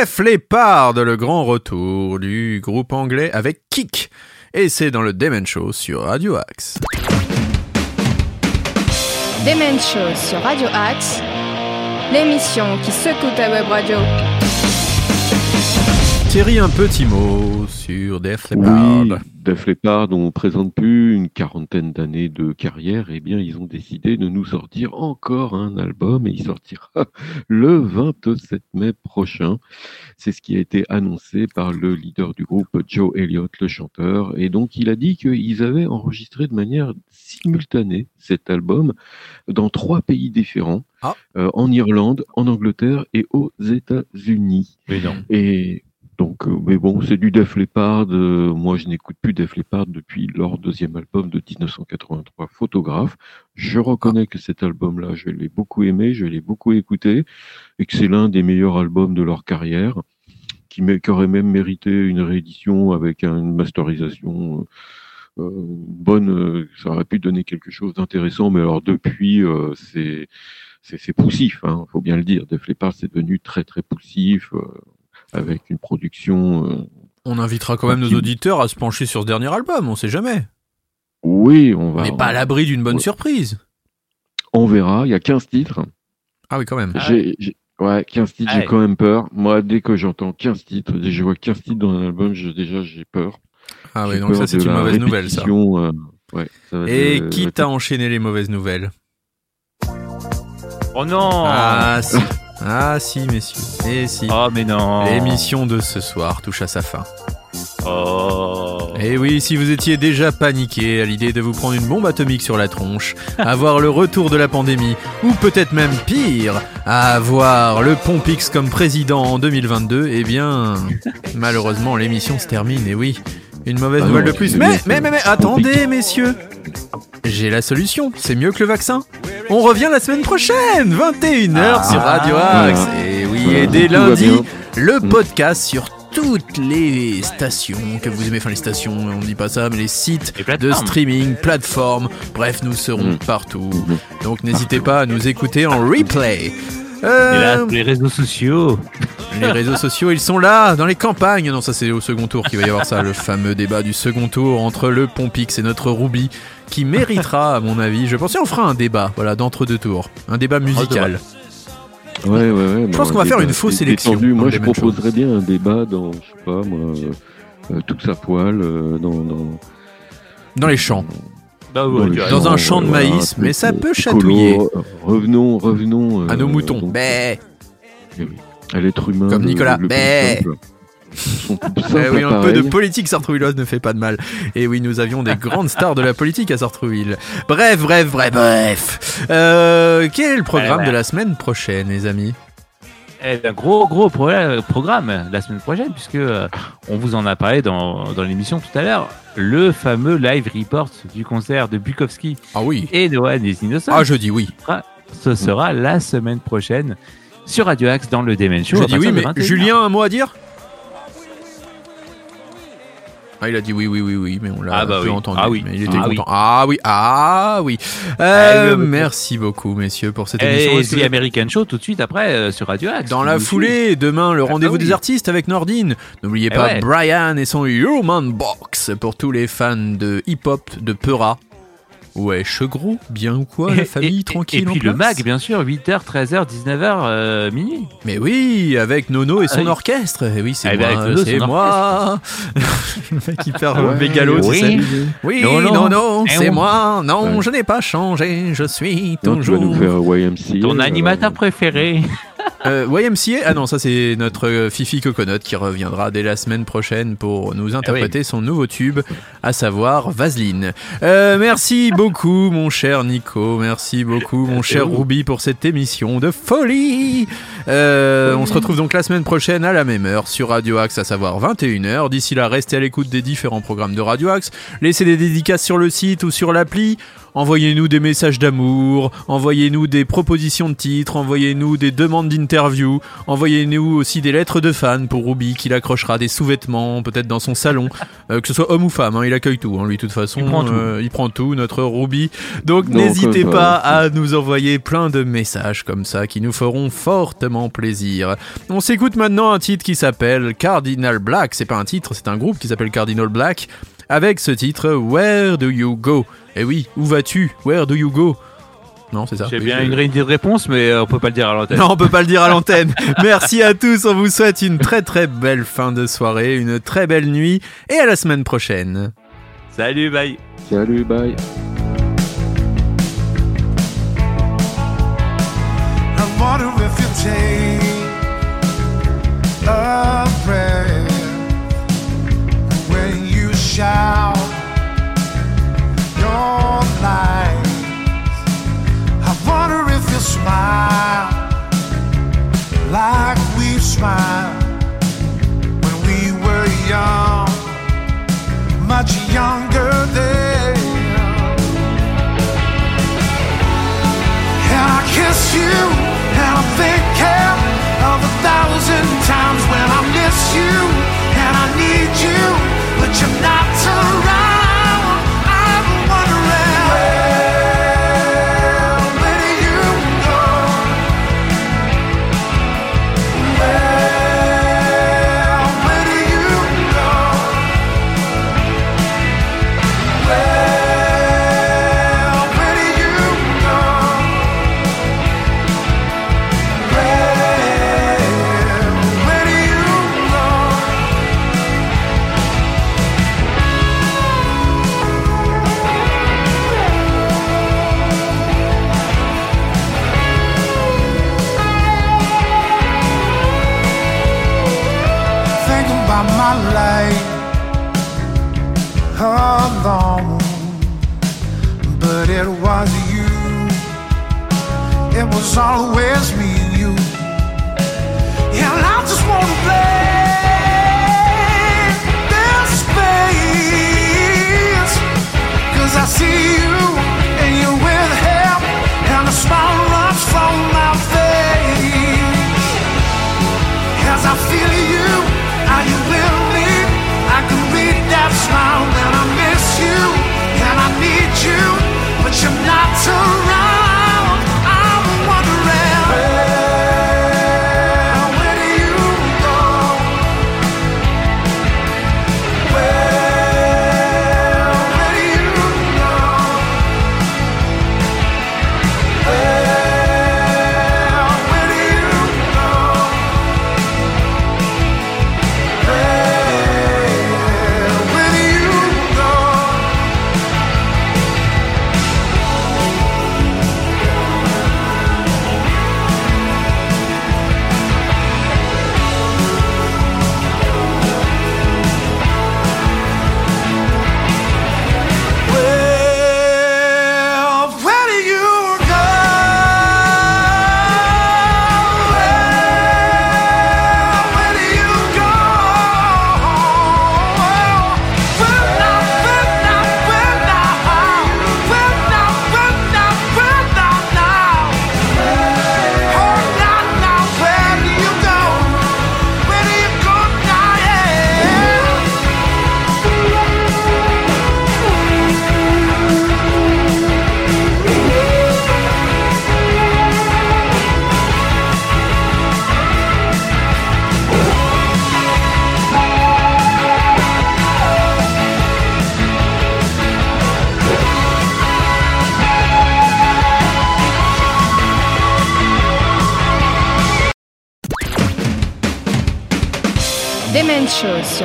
Def Leppard, le grand retour du groupe anglais avec Kick. Et c'est dans le Demen Show sur Radio Axe. Demen Show sur Radio Axe, l'émission qui secoue ta web radio. Thierry, un petit mot sur Def Leppard. Oui, Def Leppard on présente plus une quarantaine d'années de carrière, eh bien ils ont décidé de nous sortir encore un album et il sortira le 27 mai prochain. C'est ce qui a été annoncé par le leader du groupe, Joe Elliott, le chanteur. Et donc il a dit qu'ils avaient enregistré de manière simultanée cet album dans trois pays différents, Ah. euh, en Irlande, en Angleterre et aux États-Unis. Mais non. Et donc, euh, mais bon, c'est du Def Leppard. euh, moi, je n'écoute plus Def Leppard depuis leur deuxième album de 1983, Photographe. Je reconnais que cet album-là, je l'ai beaucoup aimé, je l'ai beaucoup écouté, et que c'est l'un des meilleurs albums de leur carrière, qui, aurait même mérité une réédition avec un- une masterisation euh, bonne. ça aurait pu donner quelque chose d'intéressant, mais alors depuis, c'est poussif, hein, faut bien le dire. Def Leppard c'est devenu très très poussif avec une production. euh, On invitera quand même nos auditeurs à se pencher sur ce dernier album, on sait jamais. Oui, on va. On n'est pas à l'abri d'une bonne Ouais. surprise. On verra. Il y a 15 titres. Ah oui, quand même. J'ai, j'ai- ouais, 15 titres, Ah j'ai quand même peur. Moi, dès que j'entends 15 titres, dès que je vois 15 titres dans un album, je, déjà, j'ai peur. Ah oui, J'ai donc ça c'est une mauvaise nouvelle ça. euh, ouais, ça va Et être, quitte à enchaîner les mauvaises nouvelles. Oh non Ah si. Ah si, messieurs. Et si. Oh mais non L'émission de ce soir touche à sa fin. Oh Et oui, si vous étiez déjà paniqué à l'idée de vous prendre une bombe atomique sur la tronche, à voir le retour de la pandémie, ou peut-être même pire, à avoir le Pompix comme président en 2022, eh bien, malheureusement, l'émission se termine, et oui, une mauvaise Ah nouvelle non, de plus. Mais, mais, mais, mais, attendez, messieurs j'ai la solution, c'est mieux que le vaccin. On revient la semaine prochaine, 21h sur Radio Axe. Voilà. Et oui, et dès lundi, le Mm. podcast sur toutes les stations que vous aimez, enfin les stations, on dit pas ça, mais les sites de streaming, plateformes, bref, nous serons Mm. partout. Mhm. Donc n'hésitez pas à nous écouter en replay. Et Euh, là, sur les réseaux sociaux. les réseaux sociaux, ils sont là, dans les campagnes. Non, ça c'est au second tour qu'il va y avoir ça, le fameux débat du second tour entre le Pompix et notre Ruby, qui méritera, à mon avis, je pense, qu'on fera un débat, voilà, d'entre deux tours, un débat musical. Ouais, ouais, ouais. Je pense qu'on va faire une fausse sélection Moi, je proposerais bien un débat dans, je sais pas, moi, euh, euh, tout ça poil, euh, dans, dans, Dans les champs. Bah dans, les un champ de maïs, mais ça peut chatouiller. Revenons, revenons. À nos euh, moutons. donc, à l'être humain. Comme Nicolas. le Eh oui, un peu de politique sartrouilloise ne fait pas de mal. Et oui, nous avions des grandes stars de la politique à Sartrouville. Bref, bref, bref, bref. Euh, quel est le programme Ouais, ouais. de la semaine prochaine, les amis Eh, un gros gros pro- programme la semaine prochaine puisque euh, on vous en a parlé dans, dans l'émission tout à l'heure le fameux live report du concert de Bukowski Ah oui. et de One is Innocent Ah, je dis oui. ce sera la semaine prochaine sur Radio Axe dans le Demen Show Je dis oui, mais 21h. Julien, un mot à dire? Ah, il a dit oui, oui, oui, oui, mais on l'a Ah bah peu oui. entendu. Ah oui. mais il était Ah content. Ah oui, ah oui. Euh, merci beaucoup, messieurs, pour cette émission. et que- The American Show tout de suite après euh, sur Radio Axe Dans la foulée, demain, le Ah rendez-vous bah oui. des artistes avec Nordine. N'oubliez Eh pas ouais. Brian et son Human Box pour tous les fans de hip-hop, de Peura. Ouais, Chegrou, bien ou quoi, la famille et- tranquille Et puis en le place mag, bien sûr, 8h, 13h, 19h, euh, minuit. Mais oui, avec Nono et son Ah oui. orchestre. Et oui, c'est Eh ben, moi, Nono, c'est son moi. le mec hyper Ouais, mégalo, tu oui. sais. Oui, Non, non, non. non, Eh c'est oui. moi. Non, Ouais. je n'ai pas changé, je suis Non, tu vas toujours. nous faire YMCA. Ton alors. animateur préféré. Euh, YMCA, ah non, ça c'est notre euh, Fifi Coconut qui reviendra dès la semaine prochaine pour nous interpréter son nouveau tube, à savoir Vaseline. Euh, merci beaucoup, mon cher Nico. Merci beaucoup, mon cher Ruby, pour cette émission de folie. Euh, on se retrouve donc la semaine prochaine à la même heure sur Radio Axe, à savoir 21h. D'ici là, restez à l'écoute des différents programmes de Radio Axe. Laissez des dédicaces sur le site ou sur l'appli. Envoyez-nous des messages d'amour, envoyez-nous des propositions de titres, envoyez-nous des demandes d'interview, envoyez-nous aussi des lettres de fans pour Ruby qui l'accrochera des sous-vêtements, peut-être dans son salon, euh, que ce soit homme ou femme, hein, il accueille tout, hein, lui de toute façon. Il prend tout. euh, il prend tout, notre Ruby. Donc Donc, n'hésitez euh, pas à nous envoyer plein de messages comme ça qui nous feront fortement plaisir. On s'écoute maintenant un titre qui s'appelle Cardinal Black. C'est pas un titre, c'est un groupe qui s'appelle Cardinal Black avec ce titre Where Do You Go? Eh oui, où vas-tu? Where Do You Go? Non, c'est ça. J'ai bien une idée de réponse, mais euh, on peut pas le dire à l'antenne. non, on peut pas le dire à l'antenne. Merci à tous, on vous souhaite une très très belle fin de soirée, une très belle nuit et à la semaine prochaine. Salut, bye. Salut, bye. I wonder if you take smile like we smiled when we were young, much younger then. And I kiss you, and I'm thinking of a thousand times when I miss you, and I need you, but you're not was always me and you. And I just wanna play this space. Cause I see you and you're with him, and the smile runs from my face. As I feel you, are you with me? I can read that smile and I miss you, and I need you, but you're not around.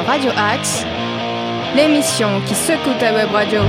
Radio Axe, l'émission qui secoue ta web radio.